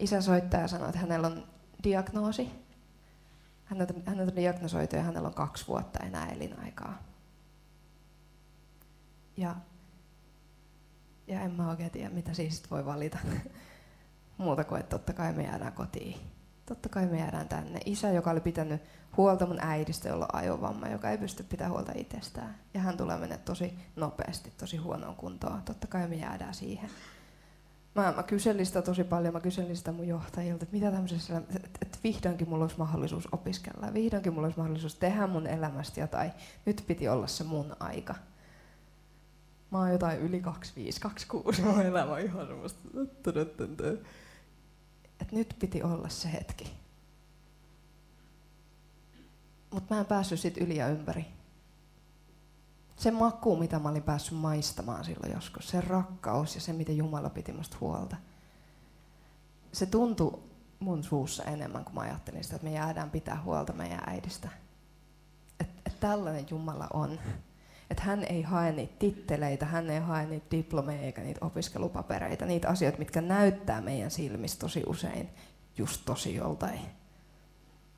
Isä soittaa ja sanoo, että hänellä on diagnoosi. Hänellä, hänellä on diagnosoitu ja hänellä on kaksi vuotta enää elinaikaa. Ja, ja en mä oikein tiedä, mitä siis voi valita. Muuta kuin, että totta kai me jäädään kotiin. Totta kai me jäädään tänne. Isä, joka oli pitänyt huolta mun äidistä, jolla on ajovamma, joka ei pysty pitämään huolta itsestään. Ja hän tulee mennä tosi nopeasti, tosi huonoon kuntoon. Totta kai me jäädään siihen. Mä, mä kyselin sitä tosi paljon, mä kyselin sitä mun johtajilta, että mitä tämmöisessä, vihdoinkin mulla olisi mahdollisuus opiskella, ja vihdoinkin mulla olisi mahdollisuus tehdä mun elämästä jotain. Nyt piti olla se mun aika. Mä oon jotain yli 25, 26, mun elämä on ihan semmoista, että nyt piti olla se hetki. Mutta mä en päässyt sit yli ja ympäri. Se maku, mitä mä olin päässyt maistamaan silloin joskus, se rakkaus ja se, miten Jumala piti musta huolta. Se tuntui mun suussa enemmän, kuin mä ajattelin sitä, että me jäädään pitää huolta meidän äidistä. Että et tällainen Jumala on. Että hän ei hae niitä titteleitä, hän ei hae niitä diplomeja eikä niitä opiskelupapereita, niitä asioita, mitkä näyttää meidän silmistä tosi usein just tosi joltain.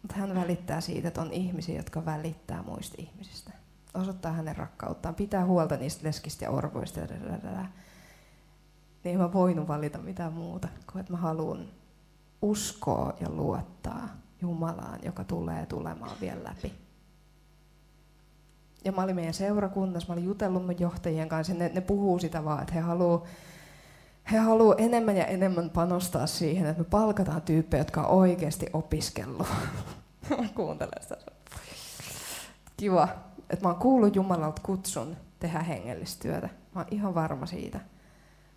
Mutta hän välittää siitä, että on ihmisiä, jotka välittää muista ihmisistä. Osoittaa hänen rakkauttaan, pitää huolta niistä leskistä ja orvoista. Niin mä voinut valita mitään muuta, kuin että mä haluan uskoa ja luottaa Jumalaan, joka tulee tulemaan vielä läpi ja mä olin meidän seurakunnassa, mä olin jutellut mun johtajien kanssa, ne, ne puhuu sitä vaan, että he haluaa he haluaa enemmän ja enemmän panostaa siihen, että me palkataan tyyppejä, jotka on oikeasti opiskellut. Kuuntelen sitä. Kiva, että mä oon kuullut Jumalalta kutsun tehdä hengellistä työtä. Mä oon ihan varma siitä.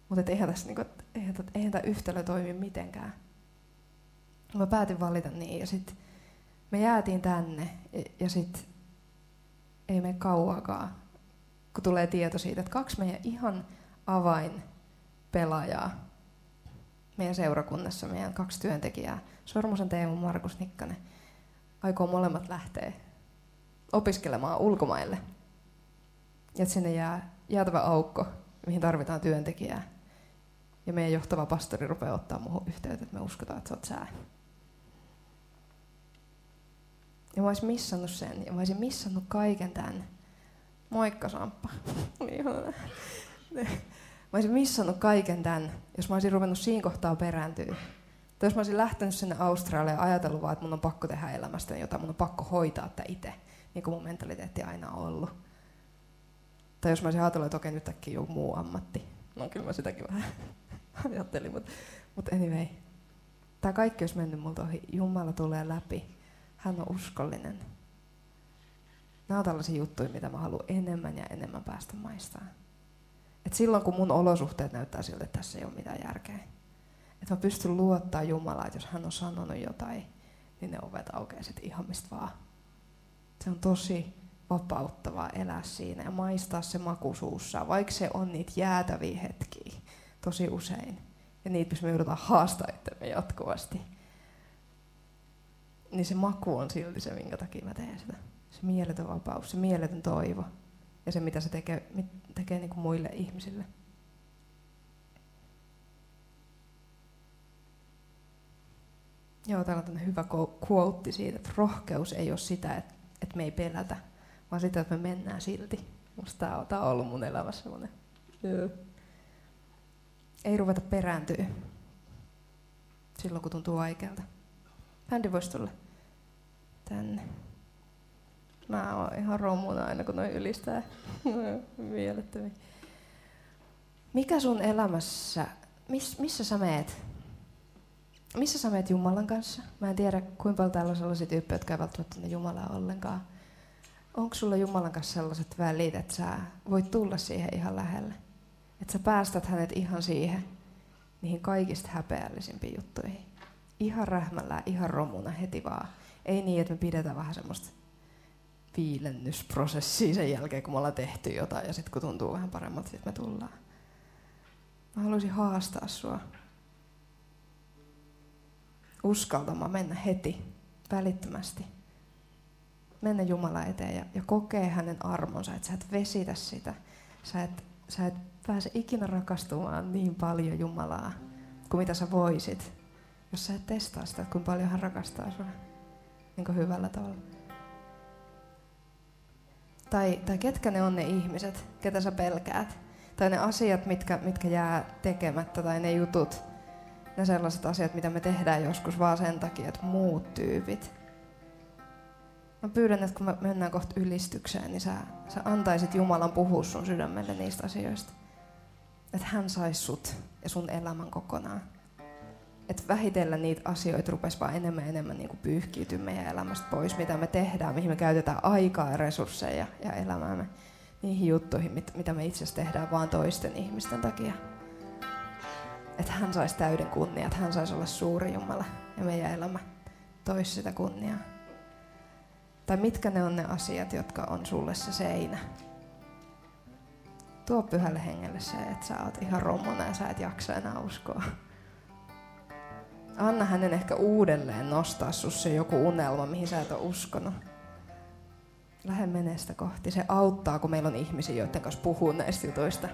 Mutta eihän, tässä, niinku, eihän, eihän tämä yhtälö toimi mitenkään. Mä päätin valita niin ja sitten me jäätiin tänne ja, sitten ei mene kauakaan, kun tulee tieto siitä, että kaksi meidän ihan avain pelaajaa meidän seurakunnassa, meidän kaksi työntekijää, Sormusen Teemu, Markus Nikkanen, aikoo molemmat lähteä opiskelemaan ulkomaille. Ja sinne jää jäätävä aukko, mihin tarvitaan työntekijää. Ja meidän johtava pastori rupeaa ottaa muuhun yhteyttä, että me uskotaan, että sä oot sää. Ja mä olisin missannut sen, ja mä olisin missannut kaiken tämän. Moikka Samppa. mä olisin missannut kaiken tämän, jos mä olisin ruvennut siinä kohtaa perääntyä. Tai jos mä olisin lähtenyt sinne Australiaan ja ajatellut vaan, että mun on pakko tehdä elämästä jotain, mun on pakko hoitaa tätä itse, niin kuin mun mentaliteetti aina on ollut. Tai jos mä olisin ajatellut, että okei, nyt äkkiä joku muu ammatti. No kyllä mä sitäkin vähän ajattelin, mutta, mutta anyway. Tämä kaikki olisi mennyt multa ohi. Jumala tulee läpi. Hän on uskollinen. Nämä on tällaisia juttuja, mitä mä haluan enemmän ja enemmän päästä maistamaan. Et silloin kun mun olosuhteet näyttää siltä, että tässä ei ole mitään järkeä. Että mä pystyn luottaa Jumalaa, että jos hän on sanonut jotain, niin ne ovet aukeaa sitten ihan mistä vaan. Se on tosi vapauttavaa elää siinä ja maistaa se maku suussa, vaikka se on niitä jäätäviä hetkiä tosi usein. Ja niitä, missä me joudutaan haastaa jatkuvasti. Niin se maku on silti se, minkä takia mä teen sitä. Se mieletön vapaus, se mieletön toivo ja se, mitä se tekee, tekee niin kuin muille ihmisille. Joo, täällä on hyvä quote siitä, että rohkeus ei ole sitä, että, että me ei pelätä, vaan sitä, että me mennään silti. Musta tämä on, ollut mun elämässä semmoinen. Ei ruveta perääntyä silloin, kun tuntuu vaikealta. Bändi voisi tulla tänne. Mä oon ihan romuna aina, kun noin ylistää. Mielettömiä. Mikä sun elämässä, miss, missä sä meet? Missä sä meet Jumalan kanssa? Mä en tiedä, kuinka paljon täällä on sellaisia tyyppejä, jotka eivät välttämättä Jumalaa ollenkaan. Onko sulla Jumalan kanssa sellaiset välit, että sä voit tulla siihen ihan lähelle? Että sä päästät hänet ihan siihen, niihin kaikista häpeällisimpiin juttuihin. Ihan rähmällä, ihan romuna heti vaan. Ei niin, että me pidetään vähän semmoista viilennysprosessia sen jälkeen, kun me ollaan tehty jotain ja sitten kun tuntuu vähän paremmalta, sitten me tullaan. Mä haluaisin haastaa sua uskaltamaan mennä heti, välittömästi. Mennä Jumala eteen ja, ja kokee hänen armonsa, että sä et vesitä sitä. Sä et, sä et pääse ikinä rakastumaan niin paljon Jumalaa kuin mitä sä voisit, jos sä et testaa sitä, että kuinka paljon hän rakastaa sua niin kuin hyvällä tavalla. Tai, tai ketkä ne on ne ihmiset, ketä sä pelkäät. Tai ne asiat, mitkä, mitkä jää tekemättä, tai ne jutut, ne sellaiset asiat, mitä me tehdään joskus vaan sen takia, että muut tyypit. Mä pyydän, että kun me mennään kohta ylistykseen, niin sä, sä antaisit Jumalan puhua sun sydämelle niistä asioista. Että hän saisi sut ja sun elämän kokonaan. Että vähitellen niitä asioita rupesi vaan enemmän ja enemmän niin pyyhkiytyä meidän elämästä pois, mitä me tehdään, mihin me käytetään aikaa ja resursseja ja elämäämme. Niihin juttuihin, mit, mitä me itse asiassa tehdään vaan toisten ihmisten takia. Että hän saisi täyden kunnia, että hän saisi olla suuri Jumala ja meidän elämä toisi sitä kunniaa. Tai mitkä ne on ne asiat, jotka on sulle se seinä. Tuo pyhälle hengelle se, että sä oot ihan romuna ja sä et jaksa enää uskoa. Anna hänen ehkä uudelleen nostaa sus joku unelma, mihin sä et ole uskonut. Lähde menee sitä kohti. Se auttaa, kun meillä on ihmisiä, joiden kanssa puhuu näistä jutuista.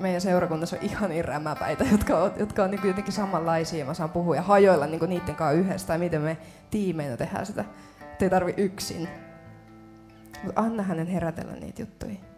Meidän seurakunnassa on ihan niin rämäpäitä, jotka on, jotka on niin jotenkin samanlaisia. Mä saan puhua ja hajoilla niin niiden kanssa yhdessä, tai miten me tiimeinä tehdään sitä. Että ei tarvi yksin. Mutta anna hänen herätellä niitä juttuja.